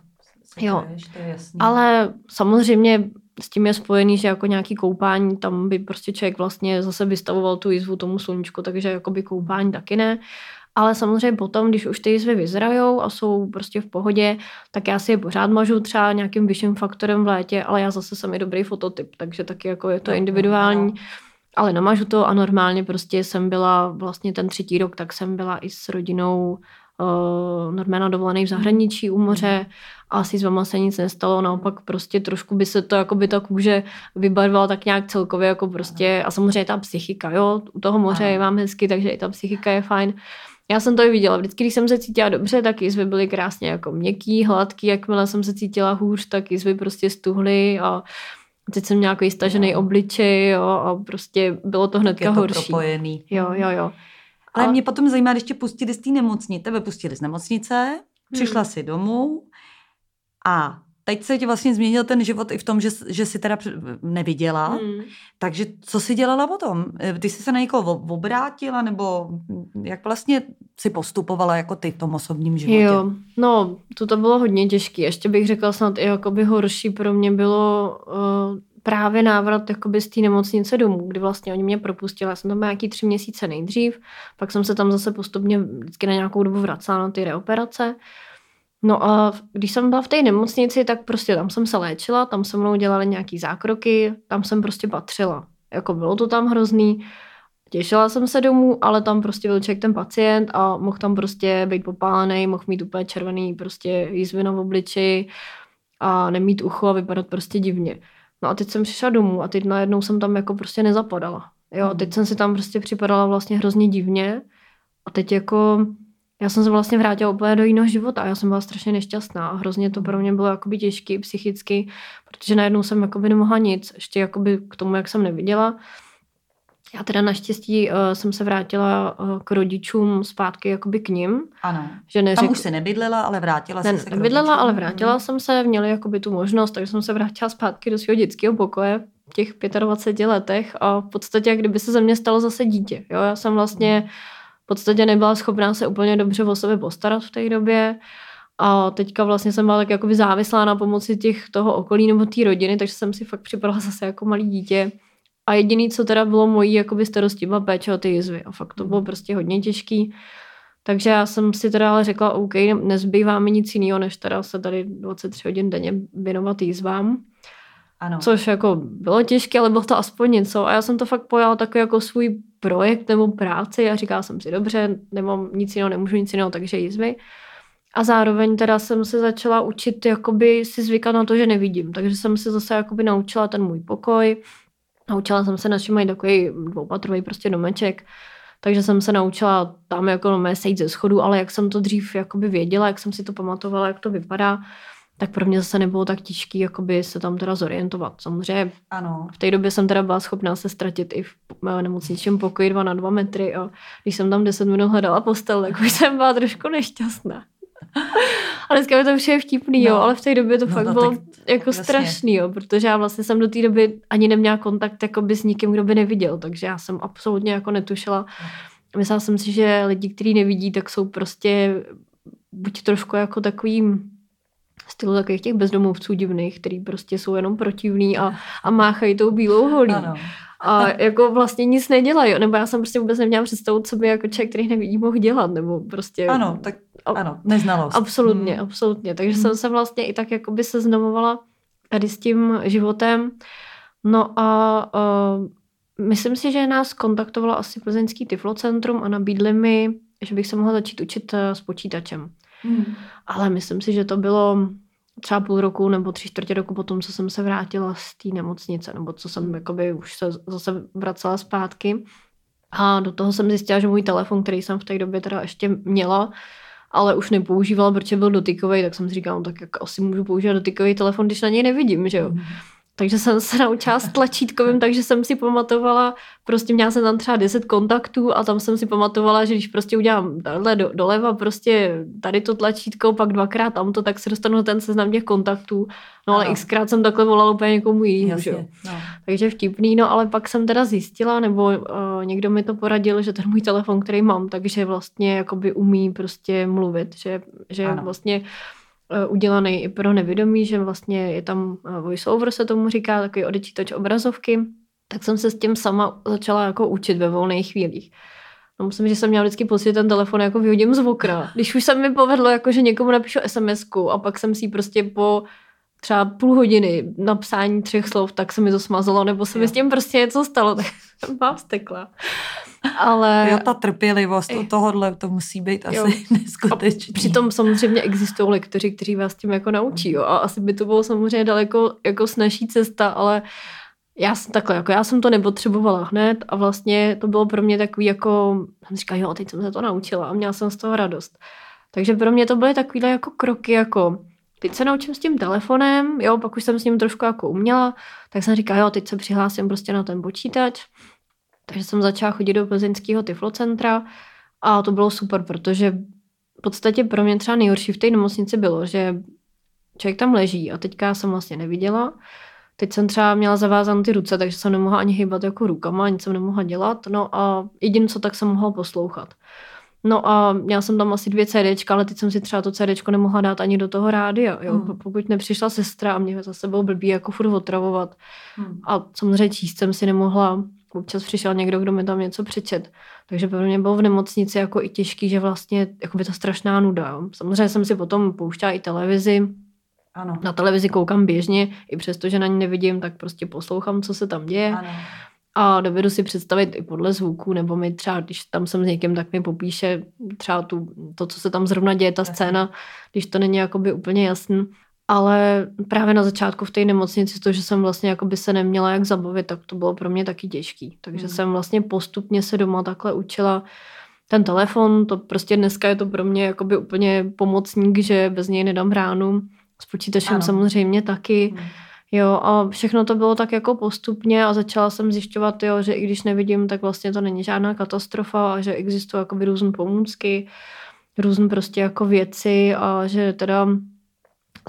jo. to je jasný. Ale samozřejmě s tím je spojený, že jako nějaký koupání, tam by prostě člověk vlastně zase vystavoval tu jizvu tomu sluníčku, takže jakoby koupání taky ne. Ale samozřejmě potom, když už ty jizvy vyzrajou a jsou prostě v pohodě, tak já si je pořád mažu třeba nějakým vyšším faktorem v létě, ale já zase jsem i dobrý fototyp, takže taky jako je to individuální. Ale namažu to a normálně prostě jsem byla vlastně ten třetí rok, tak jsem byla i s rodinou uh, normálně dovolený v zahraničí u moře a asi s vama se nic nestalo, naopak prostě trošku by se to jako by ta kůže vybarvala tak nějak celkově jako prostě a samozřejmě ta psychika, jo, u toho moře je vám hezky, takže i ta psychika je fajn. Já jsem to i viděla. Vždycky, když jsem se cítila dobře, tak jizvy byly krásně jako měkký, hladký. Jakmile jsem se cítila hůř, tak jizvy prostě stuhly a Teď jsem měla takový stažený obličej jo, a prostě bylo to hnedka je to horší. propojený. Jo, jo, jo. Ale A- mě potom zajímá, když tě pustili z té nemocnice, tebe pustili z nemocnice, přišla si domů a teď se ti vlastně změnil ten život i v tom, že, že jsi teda neviděla. Hmm. Takže co jsi dělala potom? Eh, Ty jsi se na někoho obrátila, nebo jak vlastně si postupovala jako ty v tom osobním životě? Jo, no, to to bylo hodně těžké. Ještě bych řekla snad i jakoby horší pro mě bylo uh, právě návrat z té nemocnice domů, kdy vlastně oni mě propustili. Já jsem tam nějaký tři měsíce nejdřív, pak jsem se tam zase postupně vždycky na nějakou dobu vracela na ty reoperace. No a když jsem byla v té nemocnici, tak prostě tam jsem se léčila, tam se mnou dělali nějaký zákroky, tam jsem prostě patřila. Jako bylo to tam hrozný, Těšila jsem se domů, ale tam prostě byl člověk ten pacient a mohl tam prostě být popálený, mohl mít úplně červený prostě jízvy na obliči a nemít ucho a vypadat prostě divně. No a teď jsem přišla domů a teď najednou jsem tam jako prostě nezapadala. Jo, a teď jsem si tam prostě připadala vlastně hrozně divně a teď jako já jsem se vlastně vrátila úplně do jiného života a já jsem byla strašně nešťastná a hrozně to pro mě bylo jakoby těžký psychicky, protože najednou jsem jakoby nemohla nic, ještě jakoby k tomu, jak jsem neviděla. Já teda naštěstí uh, jsem se vrátila uh, k rodičům zpátky jakoby k ním, Ano. že neřek... Tam už se nebydlela, ale vrátila ne, se k rodičům. ale vrátila jsem se, měli jakoby tu možnost, takže jsem se vrátila zpátky do svého dětského pokoje v těch 25 letech a v podstatě, kdyby se ze mě stalo zase dítě. Jo? Já jsem vlastně v podstatě nebyla schopná se úplně dobře o sebe postarat v té době a teďka vlastně jsem byla tak jakoby závislá na pomoci těch toho okolí nebo té rodiny, takže jsem si fakt připadala *laughs* zase jako malý dítě. A jediný, co teda bylo mojí jakoby starostí, byla péče o ty jizvy. A fakt to bylo prostě hodně těžký. Takže já jsem si teda ale řekla, OK, nezbývá mi nic jiného, než teda se tady 23 hodin denně věnovat jízvám. Ano. Což jako bylo těžké, ale bylo to aspoň něco. A já jsem to fakt pojala takový jako svůj projekt nebo práci a říkala jsem si, dobře, nemám nic jiného, nemůžu nic jiného, takže jízvy. A zároveň teda jsem se začala učit jakoby si zvykat na to, že nevidím. Takže jsem se zase jakoby naučila ten můj pokoj. Naučila jsem se, naši mají takový dvoupatrový prostě domeček. Takže jsem se naučila tam jako no, sejít ze schodu, ale jak jsem to dřív jakoby věděla, jak jsem si to pamatovala, jak to vypadá, tak pro mě zase nebylo tak těžký jakoby se tam teda zorientovat. Samozřejmě Ano. v té době jsem teda byla schopná se ztratit i v nemocničním pokoji 2 na 2 metry a když jsem tam 10 minut hledala postel, tak už jsem byla trošku nešťastná. A dneska mi to už je vtipný, jo, No. ale v té době to No, fakt no, bylo tak jako jasně. strašný, jo, protože já vlastně jsem do té doby ani neměla kontakt jakoby s nikým, kdo by neviděl, takže já jsem absolutně jako netušila. Myslela jsem si, že lidi, kteří nevidí, tak jsou prostě buď trošku jako takovým stylu takových těch bezdomovců divných, který prostě jsou jenom protivní a, a máchají tou bílou holí. Ano. A jako vlastně nic nedělají, nebo já jsem prostě vůbec neměla představu, co by jako člověk, který nevidí, mohl dělat, nebo prostě... Ano, tak ano, neznalost. Absolutně, Hmm. absolutně. Takže Hmm. jsem se vlastně i tak jakoby seznamovala tady s tím životem. No a uh, myslím si, že nás kontaktovalo asi Plzeňský Tyflocentrum a nabídli mi, že bych se mohla začít učit eh, s počítačem. Hmm. Ale myslím si, že to bylo třeba půl roku nebo tři čtvrtě roku potom, co jsem se vrátila z té nemocnice, nebo co jsem jakoby už se zase vracela zpátky. A do toho jsem zjistila, že můj telefon, který jsem v té době teda ještě měla, ale už nepoužívala, protože byl dotykový, tak jsem si říkala, no, tak jak asi můžu používat dotykový telefon, když na něj nevidím, že jo. Hmm. Takže jsem se naučila s tlačítkovým, takže jsem si pamatovala, prostě měla jsem tam třeba 10 kontaktů a tam jsem si pamatovala, že když prostě udělám tahle do, doleva, prostě tady to tlačítko, pak dvakrát tamto, tak se dostanu na ten seznam těch kontaktů. No ale Ano. xkrát jsem takhle volala úplně někomu jinému. No. Takže vtipný, no ale pak jsem teda zjistila, nebo uh, někdo mi to poradil, že ten můj telefon, který mám, takže vlastně jakoby umí prostě mluvit, že, že Ano. vlastně uh, udělaný i pro nevědomí, že vlastně je tam uh, voiceover se tomu říká, takový odečítač obrazovky, tak jsem se s tím sama začala jako učit ve volných chvílích. No, myslím, že jsem měla vždycky pocit, že ten telefon jako vyhodím z okna. Když už se mi povedlo, jako, že někomu napíšu sms a pak jsem si prostě po třeba půl hodiny napsání třech slov, tak se mi to smazalo, nebo se mi s tím prostě něco stalo, tak *laughs* jsem vám stekla. Ale *laughs* Jo, ta trpělivost u tohohle, to musí být Jo. asi *laughs* neskutečný. přitom samozřejmě existují lektoři, kteří vás tím jako naučí, jo, a asi by to bylo samozřejmě daleko jako snažší cesta, ale já jsem takhle, jako já jsem to nepotřebovala hned a vlastně to bylo pro mě takový jako, jsem říkala, jo, teď jsem se to naučila a měla jsem z toho radost. Takže pro mě to byly takovýhle jako kroky, jako teď se naučím s tím telefonem, jo, pak už jsem s ním trošku jako uměla, tak jsem říkala, jo, teď se přihlásím prostě na ten počítač. Takže jsem začala chodit do plzeňského tyflocentra a to bylo super, protože v podstatě pro mě třeba nejhorší v té nemocnici bylo, že člověk tam leží a teďka jsem vlastně neviděla. Teď jsem třeba měla zavázané ty ruce, takže jsem nemohla ani hýbat jako rukama, nic jsem nemohla dělat. No a jediné, co tak jsem mohla poslouchat. No a měla jsem tam asi dvě CDčka, ale teď jsem si třeba to CDčko nemohla dát ani do toho rádia, jo. Hmm. Pokud nepřišla sestra a mě zase bylo blbý jako furt otravovat. Hmm. A samozřejmě číst jsem si nemohla. Občas přišel někdo, kdo mi tam něco přečet. Takže pro mě bylo v nemocnici jako i těžký, že vlastně jako by ta strašná nuda. Jo. Samozřejmě jsem si potom pouštěla i televizi, ano. Na televizi koukám běžně, i přesto, že na ní nevidím, tak prostě poslouchám, co se tam děje. Ano. A dovedu si představit i podle zvuku, nebo mi třeba, když tam jsem s někým, tak mi popíše třeba tu, to, co se tam zrovna děje, ta scéna, když to není jakoby úplně jasný. Ale právě na začátku v té nemocnici, to, že jsem vlastně jakoby se neměla jak zabavit, tak to bylo pro mě taky těžký. Takže hmm. jsem vlastně postupně se doma takhle učila ten telefon, to prostě dneska je to pro mě jakoby úplně pomocník, že bez něj nedám ránu. S počítačem ano. samozřejmě taky. Hmm. Jo, a všechno to bylo tak jako postupně a začala jsem zjišťovat, jo, že i když nevidím, tak vlastně to není žádná katastrofa a že existují jakoby různé pomůcky, různé prostě jako věci a že teda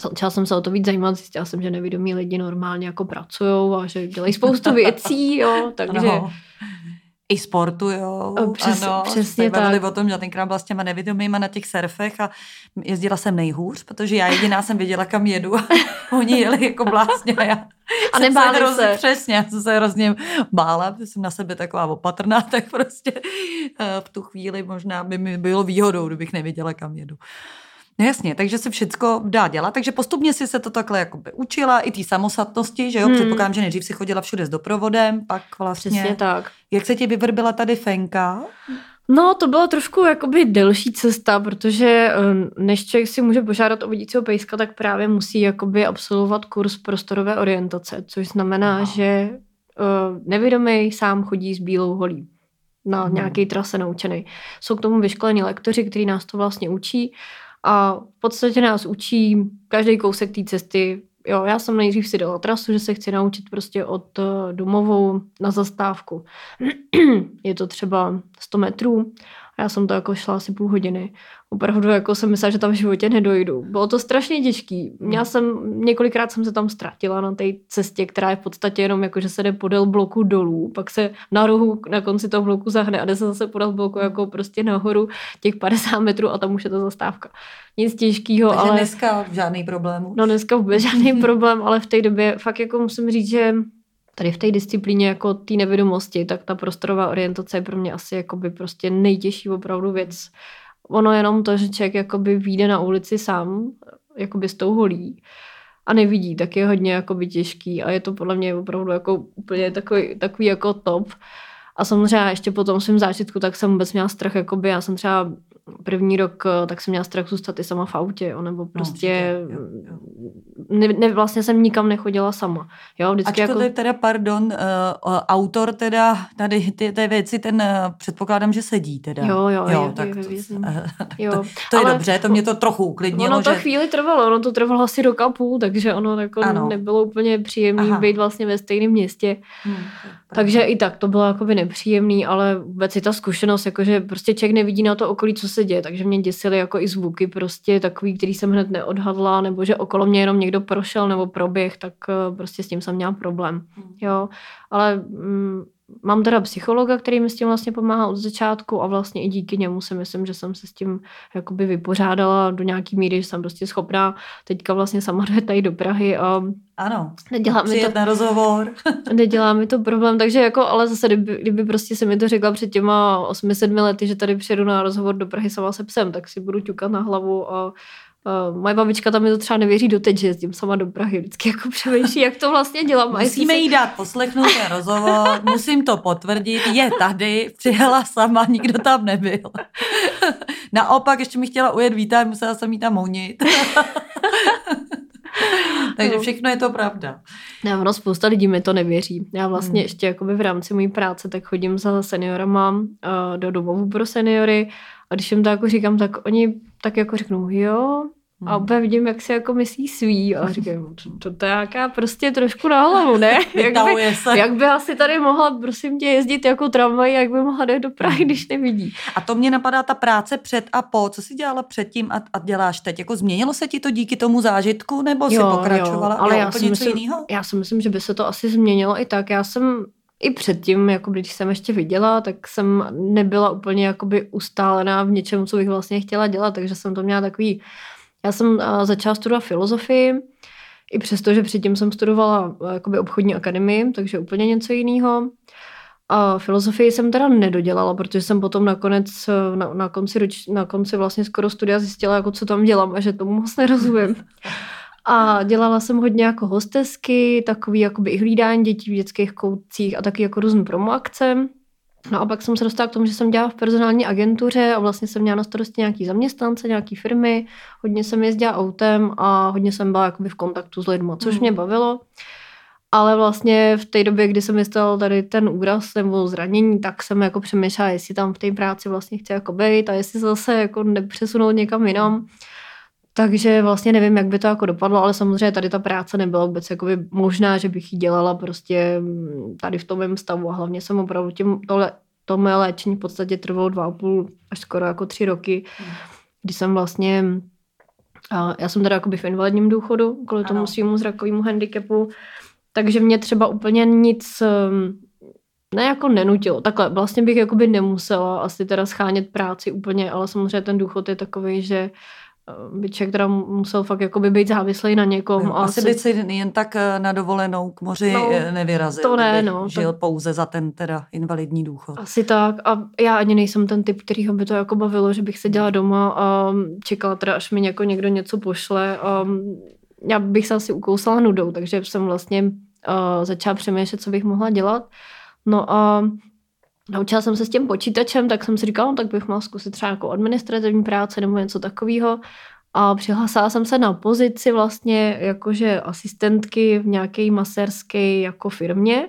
začala jsem se o to víc zajímat, zjistila jsem, že nevědomí lidi normálně jako pracují a že dělají spoustu *laughs* věcí, jo, takže... Ano i sportujou. Přes, ano, přesně tak. o tom, že tenkrát byla s těma nevědomýma na těch surfech a jezdila jsem nejhůř, protože já jediná jsem věděla, kam jedu a *laughs* oni jeli jako blásně a já a nebáli se, hrozně, se. Přesně, já jsem se hrozně bála, protože jsem na sebe taková opatrná, *laughs* tak prostě eh, v tu chvíli možná by mi bylo výhodou, kdybych nevěděla, kam jedu. No jasně, takže se všechno dá dělat, takže postupně si se to takhle jakoby učila, i té samostatnosti, že jo, hmm. předpokládám, že nejdřív si chodila všude s doprovodem, pak vlastně. Přesně tak. Jak se ti vyvrbila tady Fenka? No, to byla trošku jakoby delší cesta, protože eh, než člověk si může požádat o vodícího pejska, tak právě musí jakoby absolvovat kurz prostorové orientace, což znamená, Aha. že uh, nevědomý sám chodí s bílou holí na hmm. nějaký trase naučený. Jsou k tomu vyškolení lektoři, kteří nás to vlastně učí a v podstatě nás učí každý kousek té cesty. Jo, já jsem nejdřív si dala trasu, že se chci naučit prostě od eh, domovou na zastávku. *clears throat* Je to třeba 100 metrů a já jsem to jako šla asi půl hodiny opravdu jako jsem myslela, že tam v životě nedojdu. Bylo to strašně těžký. Měla jsem, několikrát jsem se tam ztratila na té cestě, která je v podstatě jenom jako, že se jde podél bloku dolů, pak se na rohu na konci toho bloku zahne a jde se zase podél bloku jako prostě nahoru těch 50 metrů a tam už je to zastávka. Nic těžkého, Takže ale... dneska žádný problém. No dneska vůbec žádný *laughs* problém, ale v té době fakt jako musím říct, že tady v té disciplíně jako té nevědomosti, tak ta prostorová orientace je pro mě asi jako by prostě nejtěžší opravdu věc ono jenom to, že člověk jakoby vyjde na ulici sám, jakoby s tou holí a nevidí, tak je hodně jakoby těžký a je to podle mě opravdu jako úplně takový, takový jako top. A samozřejmě ještě po tom svém zážitku, tak jsem vůbec měla strach, jakoby já jsem třeba první rok, eh, tak jsem měla strach zůstat i sama v autě, jo, nebo no, prostě no, jo, jo. Ne, ne, vlastně jsem nikam nechodila sama. Jo, vždycky Ač jako... teda, pardon, uh, autor teda tady ty, té věci, ten uh, předpokládám, že sedí teda. Jo, jo, jo je, tak je, to, *laughs* jo. to, to je Ale dobře, to mě to trochu uklidnilo. Ono to že... chvíli trvalo, ono to trvalo asi rok a půl, takže ono jako ano. nebylo úplně příjemné být vlastně ve stejném městě. Hmm, takže i tak to bylo jakoby nepříjemný, ale vůbec i ta zkušenost, jakože prostě člověk nevidí na to okolí, co se děje, takže mě děsily jako i zvuky prostě takový, který jsem hned neodhadla, nebo že okolo mě jenom někdo prošel nebo proběh, tak eh, prostě s tím jsem měla problém. Hmm. Jo, ale mm, mám teda psychologa, který mi s tím vlastně pomáhá od začátku a vlastně i díky němu si myslím, že jsem se s tím jakoby vypořádala do nějaký míry, že jsem prostě schopná teďka vlastně sama *laughs* dojet tady do Prahy a ano, nedělá mi to, na rozhovor. *laughs* nedělá mi to problém, takže jako, ale zase, kdyby, kdyby prostě se mi to řekla před těma 8-7 lety, že tady přijedu na rozhovor do Prahy sama se psem, tak si budu ťukat na hlavu a Uh, moje babička tam mi to třeba nevěří doteď, že jezdím sama do Prahy. Vždycky jako přemýšlí, jak to vlastně dělám. Musíme jí dát poslechnout ten rozhovor, musím to potvrdit, je tady, přijela sama, nikdo tam nebyl. Naopak, ještě mi chtěla ujet vítát, musela jsem jí tam honit. *laughs* Takže no. všechno je to pravda. Ne, ono spousta lidí mi to nevěří. Já vlastně hmm. ještě jakoby v rámci mojí práce tak chodím za seniorama uh, do domovů pro seniory a když jim to jako říkám, tak oni tak jako řeknou, jo, a úplně vidím, jak si jako myslí svý a říkám, to, to, to je jaká prostě trošku na hlavu, ne? *laughs* Jak by, se. jak by asi tady mohla, prosím tě, jezdit jako tramvaj, jak by mohla dojít do Prahy, když nevidí. A to mě napadá ta práce před a po. Co jsi dělala předtím a, a děláš teď? Jako změnilo se ti to díky tomu zážitku, nebo jsi jo, pokračovala? Jo, ale jo, já si, myslím, já si myslím, že by se to asi změnilo i tak. Já jsem i předtím, jako když jsem ještě viděla, tak jsem nebyla úplně jakoby ustálená v něčem, co bych vlastně chtěla dělat, takže jsem to měla takový... Já jsem začala studovat filozofii, i přesto, že předtím jsem studovala jakoby obchodní akademii, takže úplně něco jiného. A filozofii jsem teda nedodělala, protože jsem potom nakonec na, na, konci, roč, na konci vlastně skoro studia zjistila, jako co tam dělám a že tomu moc nerozumím. *laughs* A dělala jsem hodně jako hostesky, takový jakoby i hlídání dětí v dětských koutcích a taky jako různé promoakce. No a pak jsem se dostala k tomu, že jsem dělala v personální agentuře a vlastně jsem měla na starosti nějaký zaměstnance, nějaký firmy, hodně jsem jezdila autem a hodně jsem byla jakoby v kontaktu s lidmi, což mě hmm. bavilo. Ale vlastně v té době, kdy jsem myslela tady ten úraz nebo zranění, tak jsem jako přemýšlela, jestli tam v té práci vlastně chci jako být a jestli se zase jako nepřesunout někam jinam. Takže vlastně nevím, jak by to jako dopadlo, ale samozřejmě tady ta práce nebyla vůbec jakoby možná, že bych ji dělala prostě mm, tady v tom mém stavu a hlavně jsem opravdu tím, tohle, to mé léčení v podstatě trvalo dva a půl až skoro jako tři roky, kdy jsem vlastně a já jsem teda jakoby v invalidním důchodu kvůli tomu svýmu zrakovému handicapu, takže mě třeba úplně nic mm, ne jako nenutilo. Takhle vlastně bych jakoby nemusela asi teda schánět práci úplně, ale samozřejmě ten důchod je takový, že by člověk teda musel fakt jakoby být závislý na někom. No, a asi by si jen tak eh, na dovolenou k moři no, eh, nevyrazil. To ne, no. Žil tak... pouze za ten teda invalidní důchod. Asi tak a já ani nejsem ten typ, kterýho by to jako bavilo, že bych seděla doma a čekala teda, až mi jako někdo něco pošle a já bych se asi ukousala nudou, takže jsem vlastně uh, začala přemýšlet, co bych mohla dělat. No a Naučila jsem se s tím počítačem, tak jsem si říkala, no, tak bych mohla zkusit třeba jako administrativní práce nebo něco takového. A přihlásila jsem se na pozici vlastně jakože asistentky v nějaké maserské jako firmě.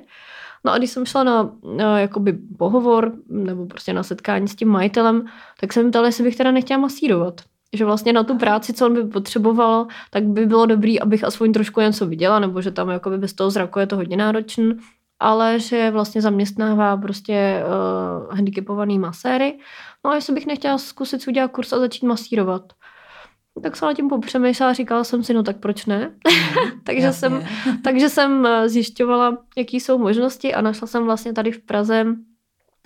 No a když jsem šla na, na jakoby pohovor nebo prostě na setkání s tím majitelem, tak jsem ptala, jestli bych teda nechtěla masírovat. Že vlastně na tu práci, co on by potřeboval, tak by bylo dobrý, abych aspoň trošku něco viděla, nebo že tam jakoby bez toho zraku je to hodně náročné ale že vlastně zaměstnává prostě uh, handicapovaný maséry. No a jestli bych nechtěla zkusit si udělat kurz a začít masírovat. Tak jsem na tím popřemýšlela a říkala jsem si, no tak proč ne? Mm, *laughs* takže, jsem, *laughs* takže jsem eh, zjišťovala, jaký jsou možnosti a našla jsem vlastně tady v Praze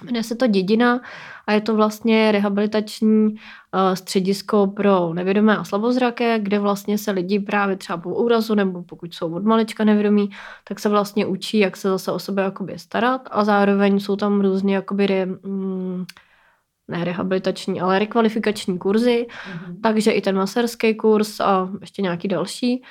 Jmenuje se to Dědina a je to vlastně rehabilitační eh, středisko pro nevědomé a slabozraké, kde vlastně se lidi právě třeba po úrazu nebo pokud jsou od malička nevědomí, tak se vlastně učí, jak se zase o sebe jakoby starat a zároveň jsou tam různě jakoby re, mm, ne rehabilitační, ale rekvalifikační kurzy, mm-hmm. takže i ten maserský kurz a ještě nějaký další.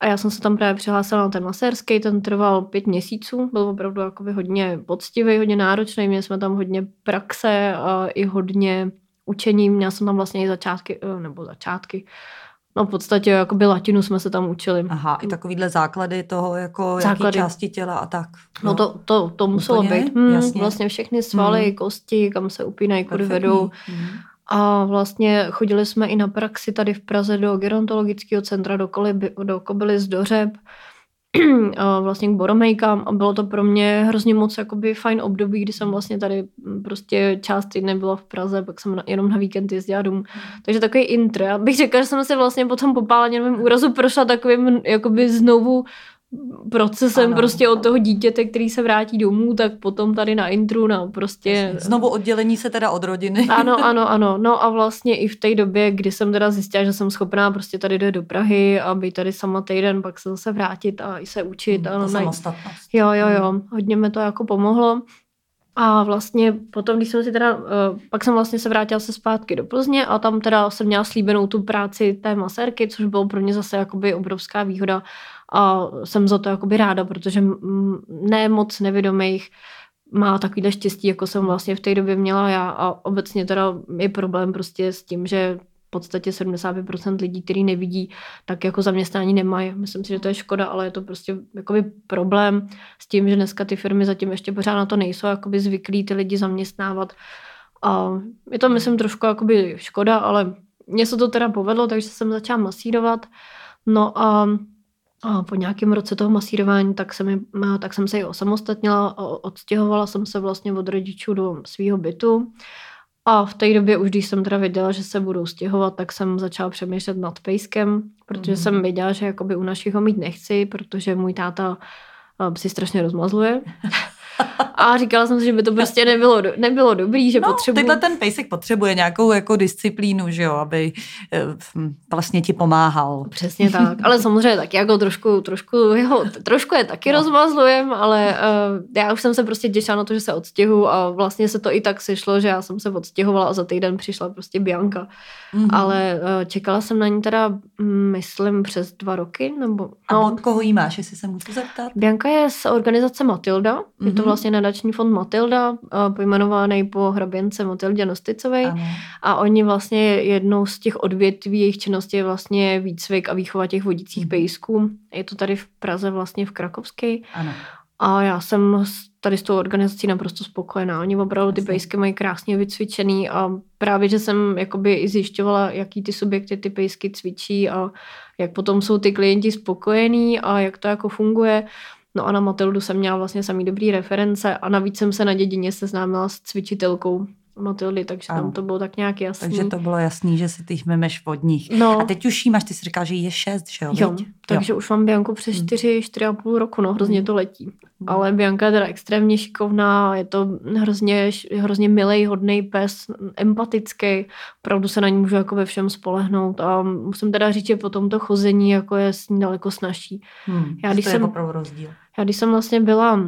A já jsem se tam právě přihlásila na ten masérský, ten trval pět měsíců, byl opravdu jakoby hodně poctivý, hodně náročný, měli jsme tam hodně praxe a i hodně učení, měla jsem tam vlastně i začátky, eh, nebo začátky, No v podstatě jakoby latinu jsme se tam učili. Aha, i takovýhle základy toho, jako základy. jaký části těla a tak. No, no to, to, to muselo Úplně? být. Hmm, Jasně. Vlastně všechny svaly, hmm. kosti, kam se upínají, kudy vedou. Hmm. A vlastně chodili jsme i na praxi tady v Praze do gerontologického centra, do, Koliby, do Kobylis, do Řeb, *clears throat* a vlastně k boromejkám a bylo to pro mě hrozně moc jakoby fajn období, kdy jsem vlastně tady prostě část týdne byla v Praze, pak jsem na, jenom na víkend jezdila domů. Takže takový intro. Já bych řekla, že jsem se vlastně po tom popáleněném úrazu prošla takovým jakoby znovu procesem ano. prostě od toho dítěte, který se vrátí domů, tak potom tady na intru, na prostě... Znovu oddělení se teda od rodiny. *laughs* Ano, ano, ano. No a vlastně i v té době, kdy jsem teda zjistila, že jsem schopná prostě tady jít do Prahy a být tady sama týden, pak se zase vrátit a i se učit. Hmm, a samostatnost. Jo, jo, jo. Hmm. Hodně mi to jako pomohlo. A vlastně potom, když jsem si teda, uh, pak jsem vlastně se vrátila se zpátky do Plzně a tam teda jsem měla slíbenou tu práci té masérky, což bylo pro mě zase jakoby obrovská výhoda a jsem za to jakoby ráda, protože ne moc nevědomých má takovýhle štěstí, jako jsem vlastně v té době měla já a obecně teda je problém prostě s tím, že v podstatě 75% lidí, kteří nevidí, tak jako zaměstnání nemají. Myslím si, že to je škoda, ale je to prostě jakoby problém s tím, že dneska ty firmy zatím ještě pořád na to nejsou jakoby zvyklí ty lidi zaměstnávat. A je to, myslím, trošku jakoby škoda, ale mně se to teda povedlo, takže jsem začala masírovat. No a a po nějakém roce toho masírování, tak, se mi, tak jsem se i osamostatnila, odstěhovala jsem se vlastně od rodičů do svého bytu. A v té době už, když jsem teda věděla, že se budou stěhovat, tak jsem začala přemýšlet nad pejskem, protože mm. jsem věděla, že jakoby u našich ho mít nechci, protože můj táta si strašně rozmazluje. *laughs* A říkala jsem si, že by to prostě nebylo, nebylo dobrý, že no, potřebuji... Tyhle ten pejsek potřebuje nějakou jako disciplínu, že jo, aby eh, vlastně ti pomáhal. Přesně tak, ale samozřejmě taky jako trošku, trošku, jeho, trošku je taky no. rozmazlujem, ale uh, já už jsem se prostě těšila na to, že se odstěhu a vlastně se to i tak sešlo, že já jsem se odstěhovala a za týden přišla prostě Bianka. Mm-hmm. Ale uh, čekala jsem na ní teda, mm, myslím, přes dva roky, nebo... No, a od koho jí máš, jestli se můžu zeptat? Bianka je z organizace Matilda, mm-hmm. je to mhm. Vlastně nadační fond Matilda, pojmenovaný po hraběnce Matildě Nosticové. A oni vlastně jednou z těch odvětví jejich činnosti je vlastně výcvik a výchova těch vodících mm. pejsků. Je to tady v Praze vlastně v Krakovské. Ano. A já jsem tady s tou organizací naprosto spokojená. Oni opravdu ty pejsky mají krásně vycvičený a právě, že jsem jakoby i zjišťovala, jaký ty subjekty ty pejsky cvičí a jak potom jsou ty klienti spokojení a jak to jako funguje. No a na Matildu jsem měla vlastně samý dobrý reference a navíc jsem se na dědině seznámila s cvičitelkou Matildy, takže ano. tam to bylo tak nějak jasný. Takže to bylo jasný, že si ty memeš od nich. No. A teď už jí máš, ty jsi říkal, že je šest, že jo? Jo, takže jo. už mám Bianku přes hmm. čtyři, čtyři a půl roku, no hrozně hmm. to letí. Hmm. Ale Bianka je teda extrémně šikovná, je to hrozně, hrozně milý, hodný pes, empatický, opravdu se na ní můžu jako ve všem spolehnout a musím teda říct, že po tomto chození jako je s ní daleko snažší. Hmm. Já, když to jsem, je opravdu rozdíl. Já když jsem vlastně byla,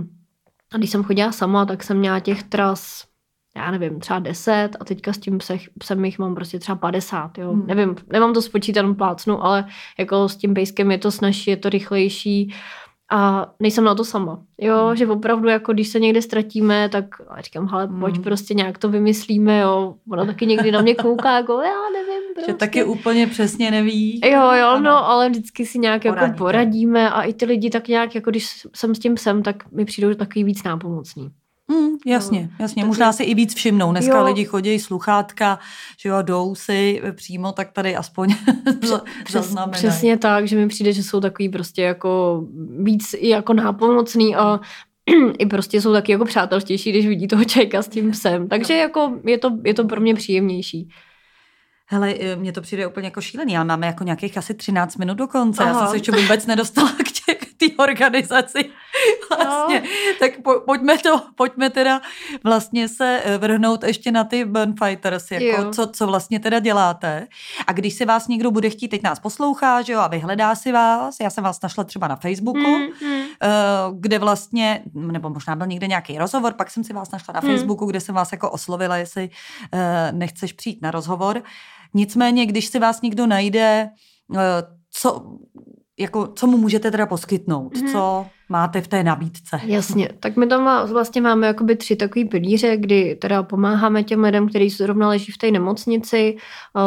a když jsem chodila sama, tak jsem měla těch tras já nevím, třeba 10 a teďka s tím psem jich mám prostě třeba 50, jo. Hmm. Nevím, nemám to spočítat plácnu, ale jako s tím pejskem je to snažší, je to rychlejší a nejsem na to sama. Jo, hmm. že opravdu jako když se někde ztratíme, tak říkám, hele, pojď hmm. prostě nějak to vymyslíme, jo. Ona taky někdy na mě kouká, jako já nevím. Prostě. *laughs* Že taky úplně přesně neví. Jo, jo, ano. no, ale vždycky si nějak Poradíte. jako poradíme a i ty lidi tak nějak, jako když jsem s tím psem, tak mi přijdou takový víc nápomocný. Mm, jasně, jasně. Možná si i víc všimnou. Dneska jo. lidi chodí sluchátka, že jo, jdou si přímo, tak tady aspoň *laughs* Přes, Přesně tak, že mi přijde, že jsou takový prostě jako víc i jako nápomocný a *clears throat* i prostě jsou taky jako přátelštější, když vidí toho čajka s tím psem. Takže jako je to, je to pro mě příjemnější. Hele, e, mně to přijde úplně jako šílený, ale máme jako nějakých asi 13 minut do konce. Aha. Já jsem se ještě vůbec nedostala k té organizaci. *laughs* Vlastně. No. Tak po, pojďme, to, pojďme teda vlastně se e, vrhnout ještě na ty Burnfighters, jako co, co vlastně teda děláte. A když si vás někdo bude chtít, teď nás poslouchá, že jo, a vyhledá si vás, já jsem vás našla třeba na Facebooku, mm, mm. kde vlastně, nebo možná byl někde nějaký rozhovor, pak jsem si vás našla na mm. Facebooku, kde jsem vás jako oslovila, jestli nechceš přijít na rozhovor. Nicméně, když si vás někdo najde, eh, co, jako, co mu můžete teda poskytnout? Mm-hmm. Co máte v té nabídce? Jasně, tak my tam vlastně máme jakoby tři takový pilíře, kdy teda pomáháme těm lidem, kteří zrovna leží v té nemocnici,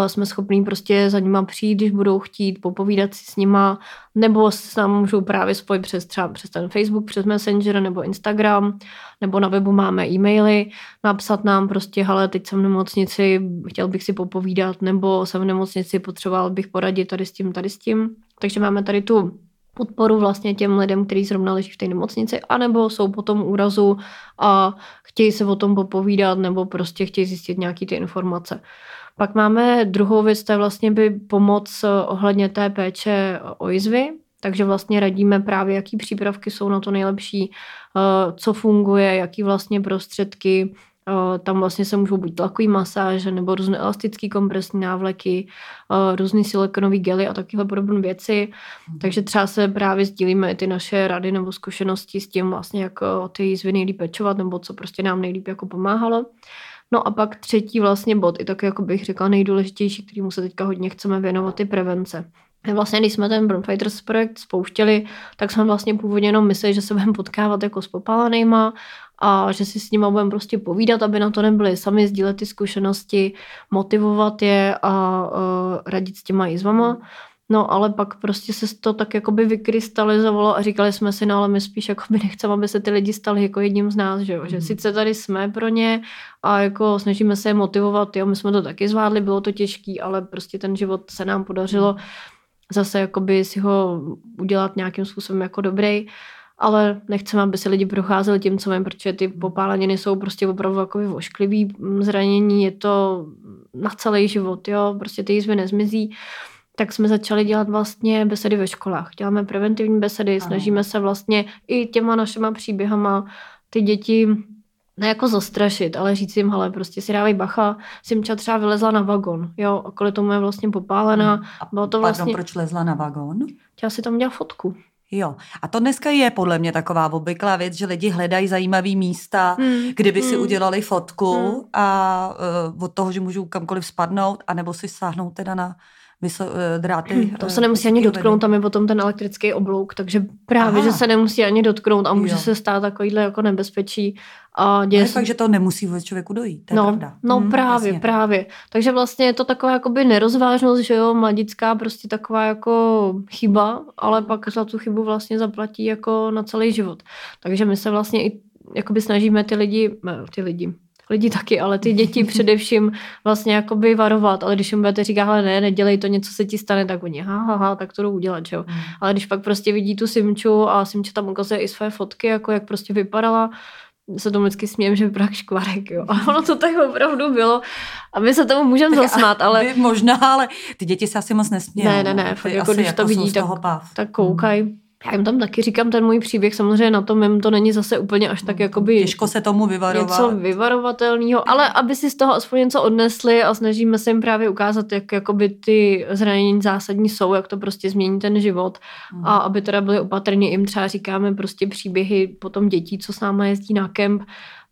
jsme schopní prostě za nima přijít, když budou chtít, popovídat si s nima, nebo s námi můžou právě spojit přes třeba přes ten Facebook, přes Messenger nebo Instagram, nebo na webu máme e-maily, napsat nám prostě, hele, teď jsem v nemocnici, chtěl bych si popovídat, nebo jsem v nemocnici, potřeboval bych poradit tady s tím, tady s tím. Takže máme tady tu podporu vlastně těm lidem, kteří zrovna leží v té nemocnici, anebo jsou po tom úrazu a chtějí se o tom popovídat, nebo prostě chtějí zjistit nějaké ty informace. Pak máme druhou věc, to je vlastně by pomoc ohledně té péče o jizvy, takže vlastně radíme právě, jaký přípravky jsou na to nejlepší, eh, co funguje, jaký vlastně prostředky, tam vlastně se můžou být tlakový masáže nebo různé elastické kompresní návleky, různé silikonové gely a takové podobné věci. Mhm. Takže třeba se právě sdílíme ty naše rady nebo zkušenosti s tím vlastně, jak ty jízvy nejlíp pečovat nebo co prostě nám nejlíp jako pomáhalo. No a pak třetí vlastně bod, i tak jako bych řekla nejdůležitější, kterýmu se teďka hodně chceme věnovat, je prevence. Vlastně, když jsme ten Fighters projekt spouštěli, tak jsme vlastně původně jenom mysleli, že se budeme potkávat jako s popálenýma a že si s nimi budeme prostě povídat, aby na to nebyli sami, sdílet ty zkušenosti, motivovat je a uh, radit s těma jízvama. No ale pak prostě se to tak jakoby vykrystalizovalo a říkali jsme si, no ale my spíš jakoby nechceme, aby se ty lidi stali jako jedním z nás, že, jo? Že sice tady jsme pro ně a jako snažíme se je motivovat, jo, my jsme to taky zvládli, bylo to těžký, ale prostě ten život se nám podařilo mm. zase jakoby si ho udělat nějakým způsobem jako dobrý ale nechceme, aby se lidi procházeli tím, co vím, protože ty popáleniny jsou prostě opravdu jako vošklivý zranění, je to na celý život, jo, prostě ty jízvy nezmizí tak jsme začali dělat vlastně besedy ve školách. Děláme preventivní besedy, ano. snažíme se vlastně i těma našima příběhama ty děti ne jako zastrašit, ale říct jim, hele, prostě si dávej bacha, Simča třeba vylezla na vagon, jo, a kvůli tomu je vlastně popálená. A bylo to vlastně... Pardon, proč lezla na vagon? Chtěla si tam dělat fotku. Jo, a to dneska je podle mě taková obvyklá věc, že lidi hledají zajímavé místa, hmm. kde by si hmm. udělali fotku hmm. a uh, od toho, že můžou kamkoliv spadnout, anebo si sáhnout teda na vyso, eh, dráty. Hmm, to se nemusí ani dotknout, tam je potom ten elektrický oblouk, takže právě, Aha. že se nemusí ani dotknout a může jo. se stát takovýhle jako nebezpečí. A děje no, takže to nemusí vůbec člověku dojít, to je no, pravda. No hmm, právě, jasně. právě. Takže vlastně je to taková jakoby nerozvážnost, že jo, mladická prostě taková jako chyba, ale pak za tu chybu vlastně zaplatí jako na celý život. Takže my se vlastně i jakoby snažíme ty lidi, ty lidi, lidi taky, ale ty děti *laughs* především vlastně jakoby varovat, ale když jim budete říkat, hele ne, nedělej to, něco se ti stane, tak oni, ha, ha, ha tak to jdou udělat, že jo. Mm. Ale když pak prostě vidí tu Simču a Simča tam ukazuje i své fotky, jako jak prostě vypadala, se tomu vždycky smějem, že vypadá škvarek, jo. A ono to tak opravdu bylo. A my se tomu můžeme zasmát, ale... Možná, ale ty děti se asi moc nesmějí. Ne, ne, ne, fakt jako když jako to vidí, tak, tak koukají. Mm. Já jim tam taky říkám ten můj příběh, samozřejmě na tom jim to není zase úplně až tak jakoby... Těžko se tomu vyvarovat. Něco vyvarovatelného, ale aby si z toho aspoň něco odnesli a snažíme se jim právě ukázat, jak jakoby ty zranění zásadní jsou, jak to prostě změní ten život a aby teda byli opatrní, jim třeba říkáme prostě příběhy potom dětí, co s náma jezdí na kemp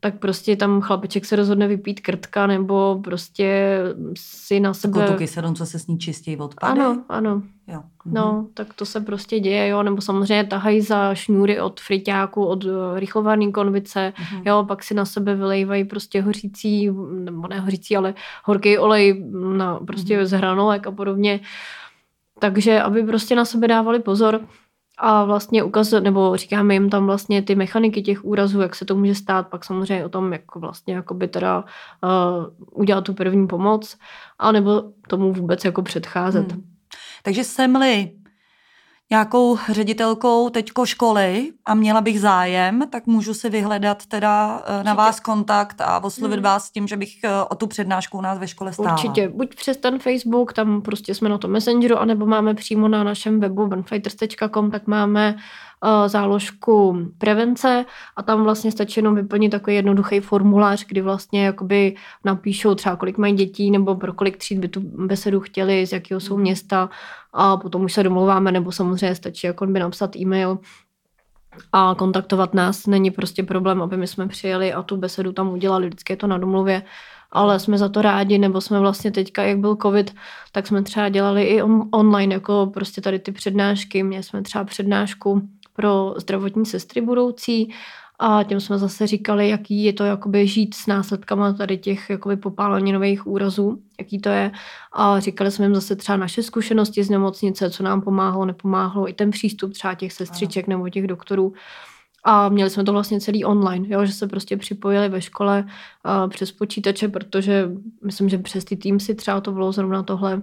tak prostě tam chlapeček se rozhodne vypít krtka nebo prostě si na sebe... Jako tu kyselinu, co se s ní čistí odpady? Ano, ano. Jo. Mhm. No, tak to se prostě děje, jo, nebo samozřejmě tahají za šňůry od friťáku, od eh, rychlovaný konvice, mhm. jo, pak si na sebe vylejvají prostě hořící, nebo ne hořící, ale horký olej na prostě mhm. z hranolek a podobně. Takže aby prostě na sebe dávali pozor, a vlastně ukazuje, nebo říkáme jim tam vlastně ty mechaniky těch úrazů, jak se to může stát, pak samozřejmě o tom, jak vlastně jakoby teda uh, udělat tu první pomoc, anebo tomu vůbec jako předcházet. Hmm. Takže jsem-li nějakou ředitelkou teďko školy a měla bych zájem, tak můžu si vyhledat teda Určitě. na vás kontakt a oslovit hmm. vás s tím, že bych eh, o tu přednášku u nás ve škole stála. Určitě, buď přes ten Facebook, tam prostě jsme na tom Messengeru, anebo máme přímo na našem webu benfighters.com, tak máme Eh, záložku prevence a tam vlastně stačí jenom vyplnit takový jednoduchý formulář, kdy vlastně jakoby napíšou třeba kolik mají dětí nebo pro kolik tříd by tu besedu chtěli, z jakého jsou mhm. města a potom už se domlouváme nebo samozřejmě stačí jako by napsat e-mail a kontaktovat nás. Není prostě problém, aby my jsme přijeli a tu besedu tam udělali. Vždycky je to na domluvě ale jsme za to rádi, nebo jsme vlastně teďka, jak byl covid, tak jsme třeba dělali i on, online, jako prostě tady ty přednášky. Měli jsme třeba přednášku pro zdravotní sestry budoucí a těm jsme zase říkali, jaký je to jakoby žít s následkama tady těch jakoby popáleninových úrazů, jaký to je. A říkali jsme jim zase třeba naše zkušenosti z nemocnice, co nám pomáhalo, nepomáhalo, i ten přístup třeba těch sestřiček nebo těch doktorů. A měli jsme to vlastně celý online, jo, že se prostě připojili ve škole a přes počítače, protože myslím, že přes ty tým si třeba to bylo zrovna tohle,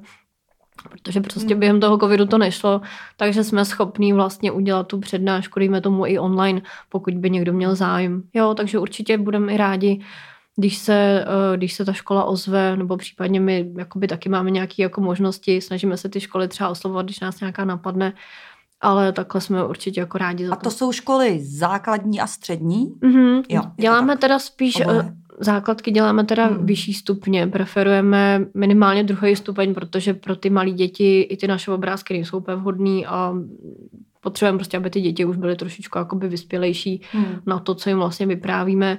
protože prostě hmm. během toho covidu to nešlo, takže jsme schopní vlastně udělat tu přednášku, dejme tomu i online, pokud by někdo měl zájem. Jo, takže určitě budeme i rádi, když se, eh, když se ta škola ozve, nebo případně my jakoby taky máme nějaké jako možnosti, snažíme se ty školy třeba oslovovat, když nás nějaká napadne, ale takhle jsme určitě jako rádi za to. A to jsou školy základní a střední? Mm-hmm. Jo, Děláme teda spíš Oboje základky děláme teda hmm. vyšší stupně, preferujeme minimálně druhý stupeň, protože pro ty malé děti i ty naše obrázky nejsou úplně vhodný a potřebujeme prostě, aby ty děti už byly trošičku jakoby vyspělejší hmm. na to, co jim vlastně vyprávíme.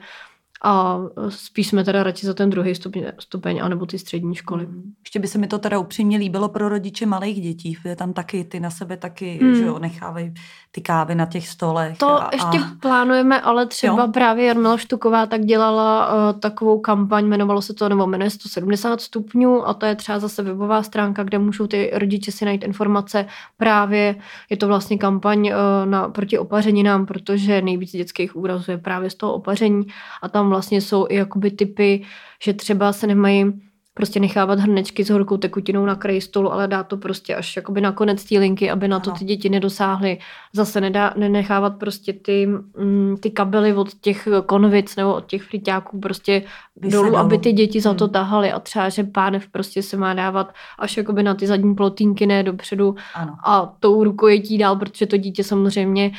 A spíš jsme teda radši za ten druhý stupeň, stupeň anebo ty střední školy. Mm. Ještě by se mi to teda upřímně líbilo pro rodiče malých dětí, je tam taky, ty na sebe taky, mm. že jo, nechávají ty kávy na těch stolech. To a, ještě a... plánujeme, ale třeba jo? právě Jarmila Štuková tak dělala uh, takovou kampaň, jmenovalo se to, nebo jmenuje 170 stupňů a to je třeba zase webová stránka, kde můžou ty rodiče si najít informace právě, je to vlastně kampaň uh, na, proti opařeninám, protože nejvíc dětských úrazů je právě z toho opaření a tam vlastně jsou i jakoby typy, že třeba se nemají prostě nechávat hrnečky s horkou tekutinou na kraji stolu, ale dá to prostě až jakoby na konec té linky, aby na to ty děti nedosáhly. Zase nedá, nenechávat prostě ty, mm, ty kabely od těch konvic nebo od těch friťáků prostě dolů, dolů, aby ty děti za to hmm. tahaly a třeba, že pánev prostě se má dávat až jakoby na ty zadní plotínky, ne dopředu ano. a tou rukojetí dál, protože to dítě samozřejmě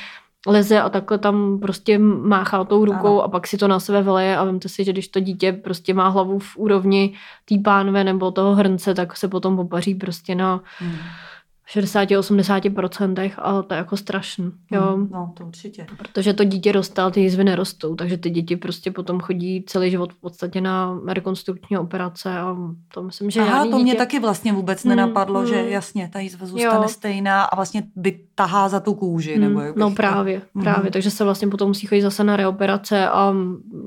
leze a takhle tam prostě máchá tou rukou ano. a pak si to na sebe veleje a vemte si, že když to dítě prostě má hlavu v úrovni té pánve nebo toho hrnce, tak se potom popaří prostě na hmm 60-80% a to je jako strašný. Jo. Mm, no, to určitě. Protože to dítě roste, ale ty jizvy nerostou, takže ty děti prostě potom chodí celý život v podstatě na rekonstrukční operace a to myslím, že Aha, to dítě... mě taky vlastně vůbec nenapadlo, hmm, že jasně, ta jizva zůstane jo. stejná a vlastně by tahá za tu kůži. Hmm, nebo jak no právě, to... Právě, hmm. takže se vlastně potom musí chodit zase na reoperace a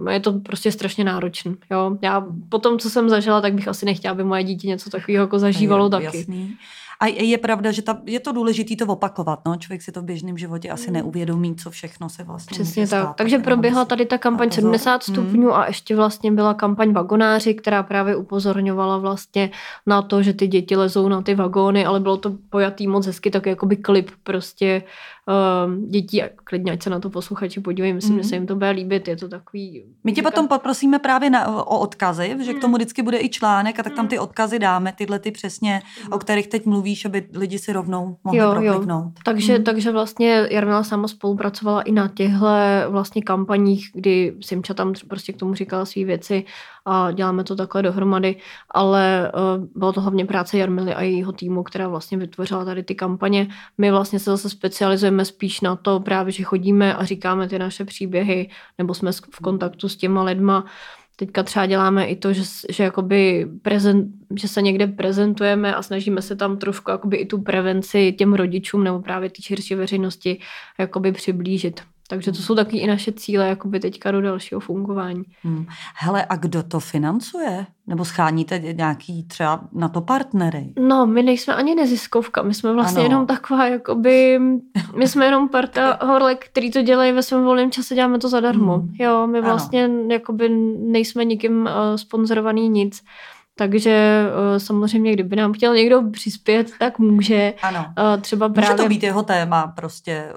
je to prostě strašně náročné. Jo. Já potom, co jsem zažila, tak bych asi nechtěla, aby moje dítě něco takového jako zažívalo je, taky. Jasný. A je pravda, že ta, je to důležité to opakovat. No? Člověk si to v běžném životě asi mm. neuvědomí, co všechno se vlastně Přesně tak. Stát, Takže proběhla tady ta kampaň 70 stupňů hmm. a ještě vlastně byla kampaň vagonáři, která právě upozorňovala vlastně na to, že ty děti lezou na ty vagóny, ale bylo to pojatý moc hezky, tak jako by klip prostě uh, dětí, a klidně ať se na to posluchači podívají, myslím, mm. že se jim to bude líbit, je to takový... My tě potom poprosíme právě na, o odkazy, že mm. k tomu vždycky bude i článek a tak tam hmm. ty odkazy dáme, tyhle ty přesně, mm. o kterých teď mluvíš, aby lidi si rovnou mohli jo, Jo. Takže, mm. takže vlastně Jarmila sama spolupracovala i na těchto vlastně kampaních, kdy Simča tam prostě k tomu říkala své věci a děláme to takhle dohromady, ale uh, bylo to hlavně práce Jarmily a jejího týmu, která vlastně vytvořila tady ty kampaně. My vlastně se zase specializujeme spíš na to právě, že chodíme a říkáme ty naše příběhy, nebo jsme v kontaktu s těma lidma. Teďka třeba děláme i to, že, že, jakoby prezent, že se někde prezentujeme a snažíme se tam trošku jakoby i tu prevenci těm rodičům nebo právě té širší veřejnosti jakoby přiblížit. Takže to jsou taky i naše cíle jakoby teďka do dalšího fungování. Hmm. Hele, a kdo to financuje? Nebo scháníte nějaký třeba na to partnery? No, my nejsme ani neziskovka, my jsme vlastně ano. jenom taková, jakoby, my jsme jenom parta horlek, který to dělají ve svém volném čase, děláme to zadarmo. Hmm. Jo, my vlastně ano. jakoby nejsme nikým uh, sponzorovaný nic. Takže uh, samozřejmě, kdyby nám chtěl někdo přispět, tak může. Ano. Uh, třeba právě... Může to být jeho téma prostě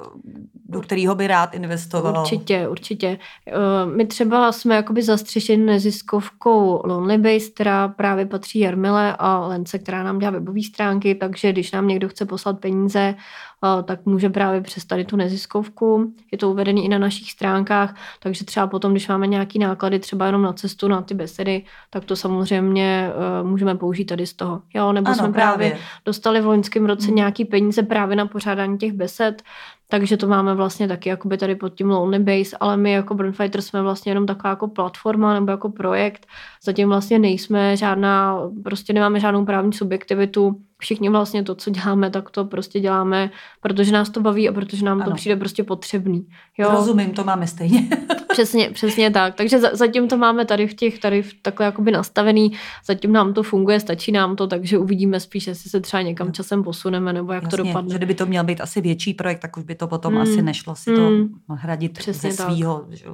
do kterého by rád investoval. Určitě, určitě. Eh, my třeba jsme jakoby zastřešeni neziskovkou Lonely Base, která právě patří Jarmile a Lence, která nám dělá webové stránky, takže když nám někdo chce poslat peníze, eh, tak může právě přes tady tu neziskovku. Je to uvedené i na našich stránkách, takže třeba potom, když máme nějaký náklady třeba jenom na cestu, na ty besedy, tak to samozřejmě eh, můžeme použít tady z toho. Jo, nebo ano, jsme právě. právě dostali v loňském roce hmm. nějaký peníze právě na pořádání těch besed, takže to máme vlastně taky jakoby tady pod tím Lonely Base, ale my jako Burnfighter jsme vlastně jenom taková jako platforma nebo jako projekt. Zatím vlastně nejsme žádná, prostě nemáme žádnou právní subjektivitu. Všichni vlastně to, co děláme, tak to prostě děláme, protože nás to baví a protože nám ano. to přijde prostě potřebný. Jo? Rozumím, to máme stejně. *laughs* přesně, přesně tak. Takže za, zatím to máme tady v těch, tady v takhle jakoby nastavený, zatím nám to funguje, stačí nám to, takže uvidíme spíš, jestli se třeba někam časem posuneme, nebo jak Jasně, to dopadne. Že kdyby to měl být asi větší projekt, tak už by to potom mm. asi nešlo si to mm. hradit Přesně ze svýho, že,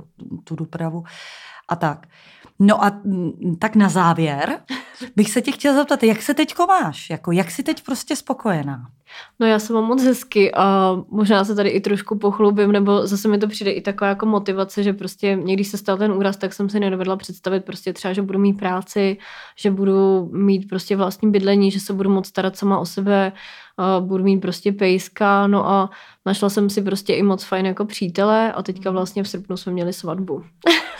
tu dopravu a tak. No a mm, tak na závěr bych se tě chtěla zeptat, jak se teď máš? Jako, jak jsi teď prostě spokojená? No já jsem mám moc hezky a možná se tady i trošku pochlubím, nebo zase mi to přijde i taková jako motivace, že prostě někdy se stal ten úraz, tak jsem si nedovedla představit prostě třeba, že budu mít práci, že budu mít prostě vlastní bydlení, že se budu moc starat sama o sebe, budu mít prostě pejska, no a našla jsem si prostě i moc fajn jako přítele a teďka vlastně v srpnu jsme měli svatbu.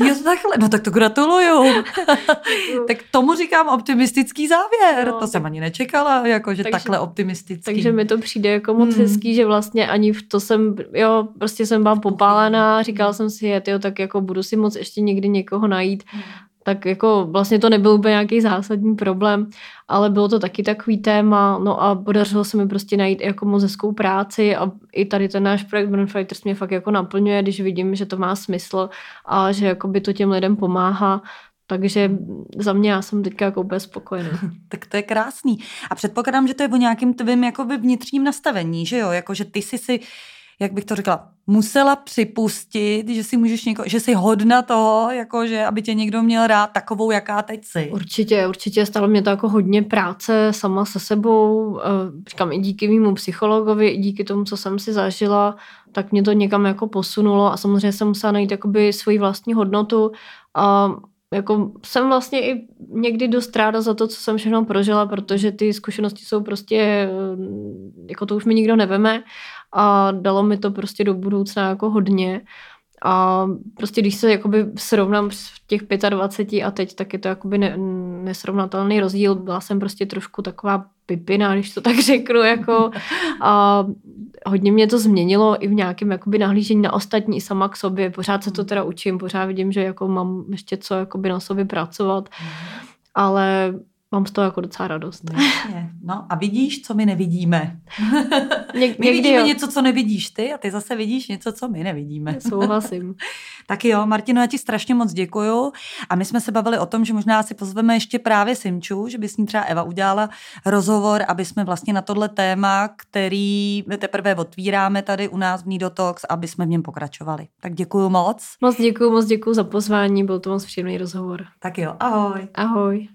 Jo, takhle, no tak to gratuluju. *laughs* tak tomu říkám optimistický závěr. No, to jsem ani nečekala, jako, že takže, takhle optimistický. Takže mi to přijde jako moc hmm. hezký, že vlastně ani v to jsem, jo, prostě jsem byla popálená, říkala jsem si, je, tyjo, tak jako budu si moc ještě někdy někoho najít. Tak jako vlastně to nebyl úplně nějaký zásadní problém, ale bylo to taky takový téma, no a podařilo se mi prostě najít jako moc hezkou práci a i tady ten náš projekt Burn Fighters mě fakt jako naplňuje, když vidím, že to má smysl a že jako by to těm lidem pomáhá, takže za mě já jsem teďka jako úplně spokojená. *laughs* tak to je krásný. A předpokládám, že to je o nějakým tvým jakoby vnitřním nastavení, že jo? Jako, že ty jsi si jak bych to řekla, musela připustit, že si můžeš něko, že jsi hodna toho, jako že aby tě někdo měl rád takovou, jaká teď jsi. Určitě, určitě stalo mě to jako hodně práce sama se sebou, eh, říkám i díky mýmu psychologovi, i díky tomu, co jsem si zažila, tak mě to někam jako posunulo a samozřejmě jsem musela najít jakoby svoji vlastní hodnotu a jako jsem vlastně i někdy dost ráda za to, co jsem všechno prožila, protože ty zkušenosti jsou prostě, eh, jako to už mi nikdo neveme a dalo mi to prostě do budoucna jako hodně. A prostě když se jakoby srovnám v těch 25 a teď, tak je to jakoby ne, nesrovnatelný rozdíl. Byla jsem prostě trošku taková pipina, když to tak řeknu, jako a hodně mě to změnilo i v nějakém jakoby nahlížení na ostatní sama k sobě. Pořád se to teda učím, pořád vidím, že jako mám ještě co jakoby na sobě pracovat, mhm. ale mám z toho jako docela radost. Jasně. No a vidíš, co my nevidíme. *laughs* Něk, my vidíme jo. něco, co nevidíš ty a ty zase vidíš něco, co my nevidíme. *laughs* Souhlasím. *laughs* tak jo, Martino, já ti strašně moc děkuju a my jsme se bavili o tom, že možná si pozveme ještě právě Simču, že by s ní třeba Eva udělala rozhovor, aby jsme vlastně na tohle téma, který teprve otvíráme tady u nás v Nidotox, aby jsme v něm pokračovali. Tak děkuju moc. Moc děkuju, moc děkuju za pozvání, byl to moc příjemný rozhovor. Tak jo, ahoj. Ahoj.